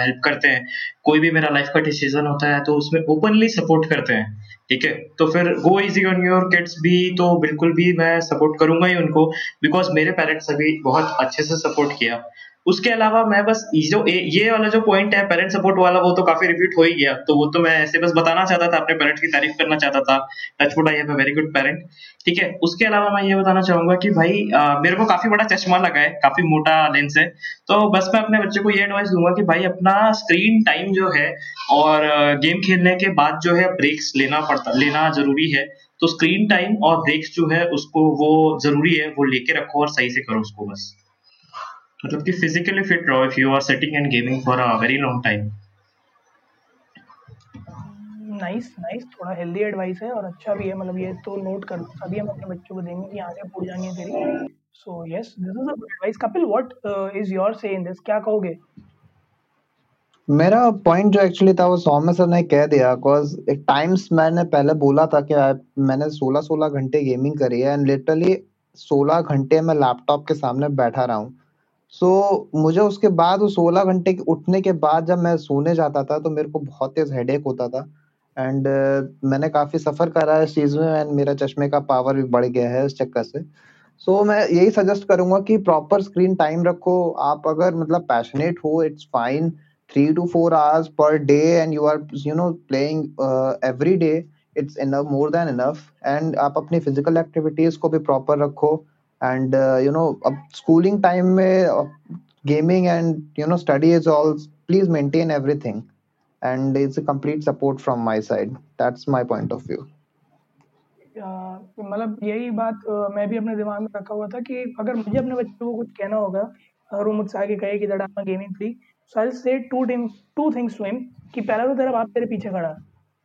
हेल्प करते हैं। कोई भी मेरा लाइफ का डिसीज़न होता है तो उसमें ओपनली सपोर्ट करते हैं ठीक है? तो फिर go easy on your kids भी तो बिल्कुल भी मैं सपोर्ट करूँगा ही उनको बिकॉज़ मेरे पेरेंट्स अभी बहुत अच्छे से सपोर्ट किया। उसके अलावा मैं बस जो ये वाला जो पॉइंट है पेरेंट सपोर्ट वाला वो तो काफ़ी रिपीट हो ही गया। तो वो तो मैं ऐसे बस बताना चाहता था अपने पेरेंट्स की तारीफ़ करना चाहता था। Touchwood I have very good parent ठीक है? उसके अलावा मैं ये बताना चाहूँगा कि भाई अ, मेरे को काफ़ी बड़ा चश्मा लगा है काफ़ी मोटा लेंस है। तो बस मैं अपने बच्चे को ये एडवाइस दूँगा कि भाई अपना स्क्रीन टाइम जो है और गेम खेलने के बाद जो है ब्रेक्स लेना पड़ता लेना ज़रूरी है। तो स्क्रीन टाइम और ब्रेक्स जो है उसको वो ज़रूरी है वो लेके रखो और सही से करो उसको बस। मतलब कि फिजिकली फिट रहो if you are sitting and gaming for a very long time nice nice थोड़ा हेल्दी एडवाइस है और अच्छा भी है। मतलब ये तो नोट कर लो अभी हम अपने बच्चों को देंगे कि आगे फूट है तेरी। So yes this is a good advice Kapil what is your say in this क्या कहोगे? मेरा पॉइंट जो एक्चुअली था वो सौम्य सर ने कह दिया बिकॉज़ एक टाइम्स मैंने पहले बोला था कि मैंने 16-16 घंटे गेमिंग करी है एंड लिटरली 16 घंटे मैं लैपटॉप के सामने बैठा रहा हूँ। सो so, मुझे उसके बाद वो 16 घंटे के उठने के बाद जब मैं सोने जाता था तो मेरे को बहुत तेज हेडेक होता था। एंड uh, मैंने काफ़ी सफ़र करा है इस चीज़ में एंड मेरा चश्मे का पावर भी बढ़ गया है इस चक्कर से। सो so, मैं यही सजेस्ट करूँगा कि प्रॉपर स्क्रीन टाइम रखो। आप अगर मतलब पैशनेट हो it's fine three to four hours per day and you are you know playing every day it's enough more than enough and आप अपनी फ़िज़िकल एक्टिविटीज़ को भी प्रॉपर रखो। एंड यू नो अब स्कूलिंग टाइम में gaming and you know study is all please maintain everything and it's a complete support from my side. That's my point of view. मतलब यही बात मैं भी अपने दिमाग में रखा हुआ था कि अगर मुझे अपने बच्चों को कुछ कहना होगा अगर वो मुझसे आगे कहे कि that I gaming free so I say to thing to things to him कि पहला तो तेरा बाप तेरे पीछे खड़ा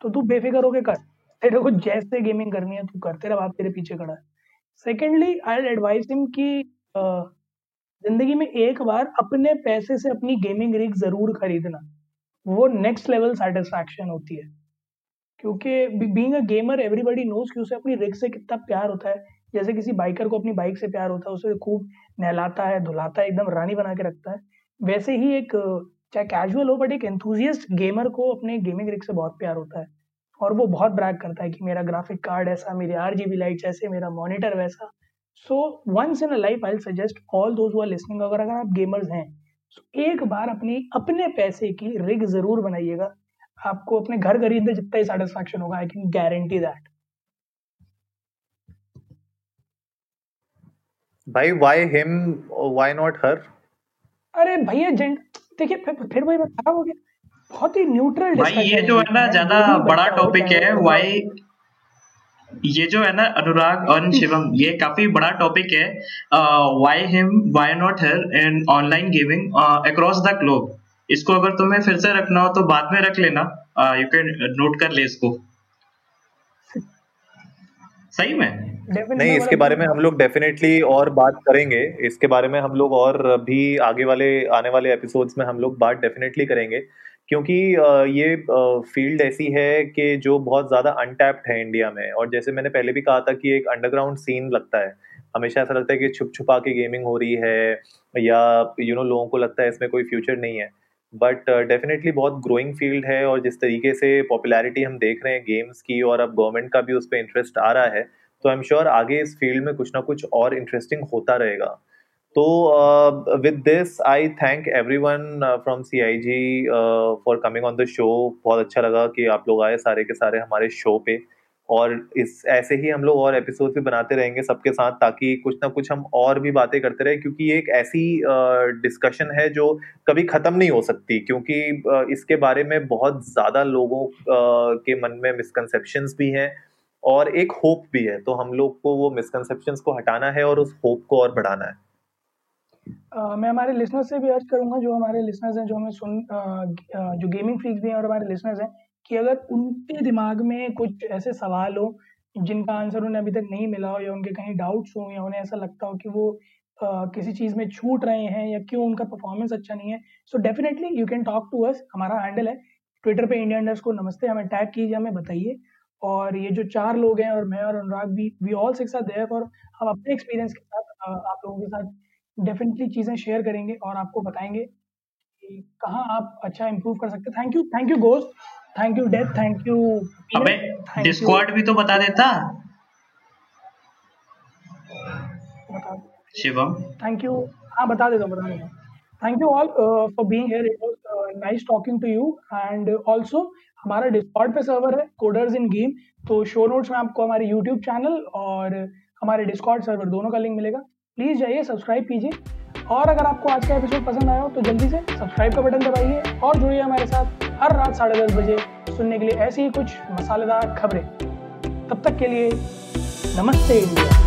तो तू बेफिक्र होके कर। तेरे को जैसे गेमिंग करनी है, तू कर, तेरा बाप तेरे पीछे खड़ा। है सेकेंडली आई एडवाइस हिम कि ज़िंदगी में एक बार अपने पैसे से अपनी गेमिंग रिग ज़रूर खरीदना। वो नेक्स्ट लेवल सेटिस्फैक्शन होती है। क्योंकि being a gamer everybody knows कि उसे अपनी रिग से कितना प्यार होता है। जैसे किसी बाइकर को अपनी बाइक से प्यार होता है, उसे खूब नहलाता है, धुलाता है, एकदम रानी बना के रखता है। वैसे ही एक, चाहे कैजुअल हो बट एक एंथुजियस्ट गेमर को अपने गेमिंग रिग से बहुत प्यार होता है। और वो बहुत ब्रैग करता है कि मेरा ग्राफिक कार्ड ऐसा मेरी आर जी बी लाइट्स ऐसे मेरा मॉनिटर वैसा। So once in a life I suggest all those are listening अगर अगर आप गेमर्स हैं तो एक बार अपनी अपने पैसे की रिग ज़रूर बनाइएगा। आपको अपने घर खरीदने जितना ही सेटिस्फैक्शन होगा आई कैन गारंटी दैट भाई why him why not her अरे भैया देखिए फिर फिर भाई मैं खराब हो गया। बहुत ही न्यूट्रल भाई ये जो है ना ज़्यादा बड़ा टॉपिक है वाई ये जो है ना अनुराग और शिवम ये काफ़ी बड़ा टॉपिक है why him why not her in online gaming across the globe इसको अगर तुम्हें फिर से रखना हो तो बाद में रख लेना। यू कैन नोट कर ले इसको। सही में? नहीं इसके बारे में हम लोग डेफिनेटली और बात करेंगे। इसके बारे में हम लोग और भी आगे वाले आने वाले एपिसोड्स में हम लोग बात डेफिनेटली करेंगे। क्योंकि ये फ़ील्ड ऐसी है कि जो बहुत ज़्यादा अनटैप्ड है इंडिया में और जैसे मैंने पहले भी कहा था कि एक अंडरग्राउंड सीन लगता है। हमेशा ऐसा लगता है कि छुप छुपा के गेमिंग हो रही है या यू you नो know, लोगों को लगता है इसमें कोई फ्यूचर नहीं है। बट डेफिनेटली uh, बहुत ग्रोइंग फ़ील्ड है और जिस तरीके से पॉपुलैरिटी हम देख रहे हैं गेम्स की और अब गवर्नमेंट का भी उस पर इंटरेस्ट आ रहा है तो आई एम श्योर आगे इस फ़ील्ड में कुछ ना कुछ और इंटरेस्टिंग होता रहेगा। तो with this I thank everyone from C I G for coming on the show बहुत अच्छा लगा कि आप लोग आए सारे के सारे हमारे शो पे। और इस ऐसे ही हम लोग और एपिसोड भी बनाते रहेंगे सबके साथ ताकि कुछ ना कुछ हम और भी बातें करते रहे क्योंकि ये एक ऐसी डिस्कशन uh, है जो कभी खत्म नहीं हो सकती क्योंकि uh, इसके बारे में बहुत ज़्यादा लोगों uh, के मन में मिसकंसेप्शंस भी हैं और एक होप भी है। तो हम लोग को वो मिसकंसेप्शंस को हटाना है और उस होप को और बढ़ाना है। मैं हमारे लिसनर्स से भी अर्ज़ करूँगा जो हमारे लिसनर्स हैं जो हमें सुन जो गेमिंग फ्रीक्स भी हैं और हमारे लिसनर्स हैं कि अगर उनके दिमाग में कुछ ऐसे सवाल हो जिनका आंसर उन्हें अभी तक नहीं मिला हो या उनके कहीं डाउट्स हो या उन्हें ऐसा लगता हो कि वो uh, किसी चीज़ में छूट रहे हैं या क्यों उनका परफॉर्मेंस अच्छा नहीं है so definitely you can talk to us हमारा हैंडल है ट्विटर पे इंडिया इंडर्स को नमस्ते हमें टैग कीजिए हमें बताइए। और ये जो चार लोग हैं और मैं और अनुराग भी we all six are there और हम अपने एक्सपीरियंस के साथ आप लोगों के साथ डेफिनेटली चीज़ें शेयर करेंगे और आपको बताएँगे कि कहाँ आप अच्छा इम्प्रूव कर सकते thank you thank you Ghost thank you Death thank you अबे डिस्कॉर्ड भी तो बता देता। शिवम। थैंक यू हाँ बता देता बता देता thank you all for being here it was nice talking to you and also हमारा डिस्कॉर्ड पे सर्वर है कोडर्स इन गेम तो शो नोट्स में आपको हमारे यूट्यूब चैनल और हमारे डिस्कॉर्ड सर्वर दोनों का लिंक मिलेगा। प्लीज़ जाइए, सब्सक्राइब कीजिए। और अगर आपको आज का एपिसोड पसंद आया हो तो जल्दी से सब्सक्राइब का बटन दबाइए और जुड़िए हमारे साथ हर रात साढ़े दस बजे सुनने के लिए ऐसी ही कुछ मसालेदार खबरें। तब तक के लिए नमस्ते इंडिया।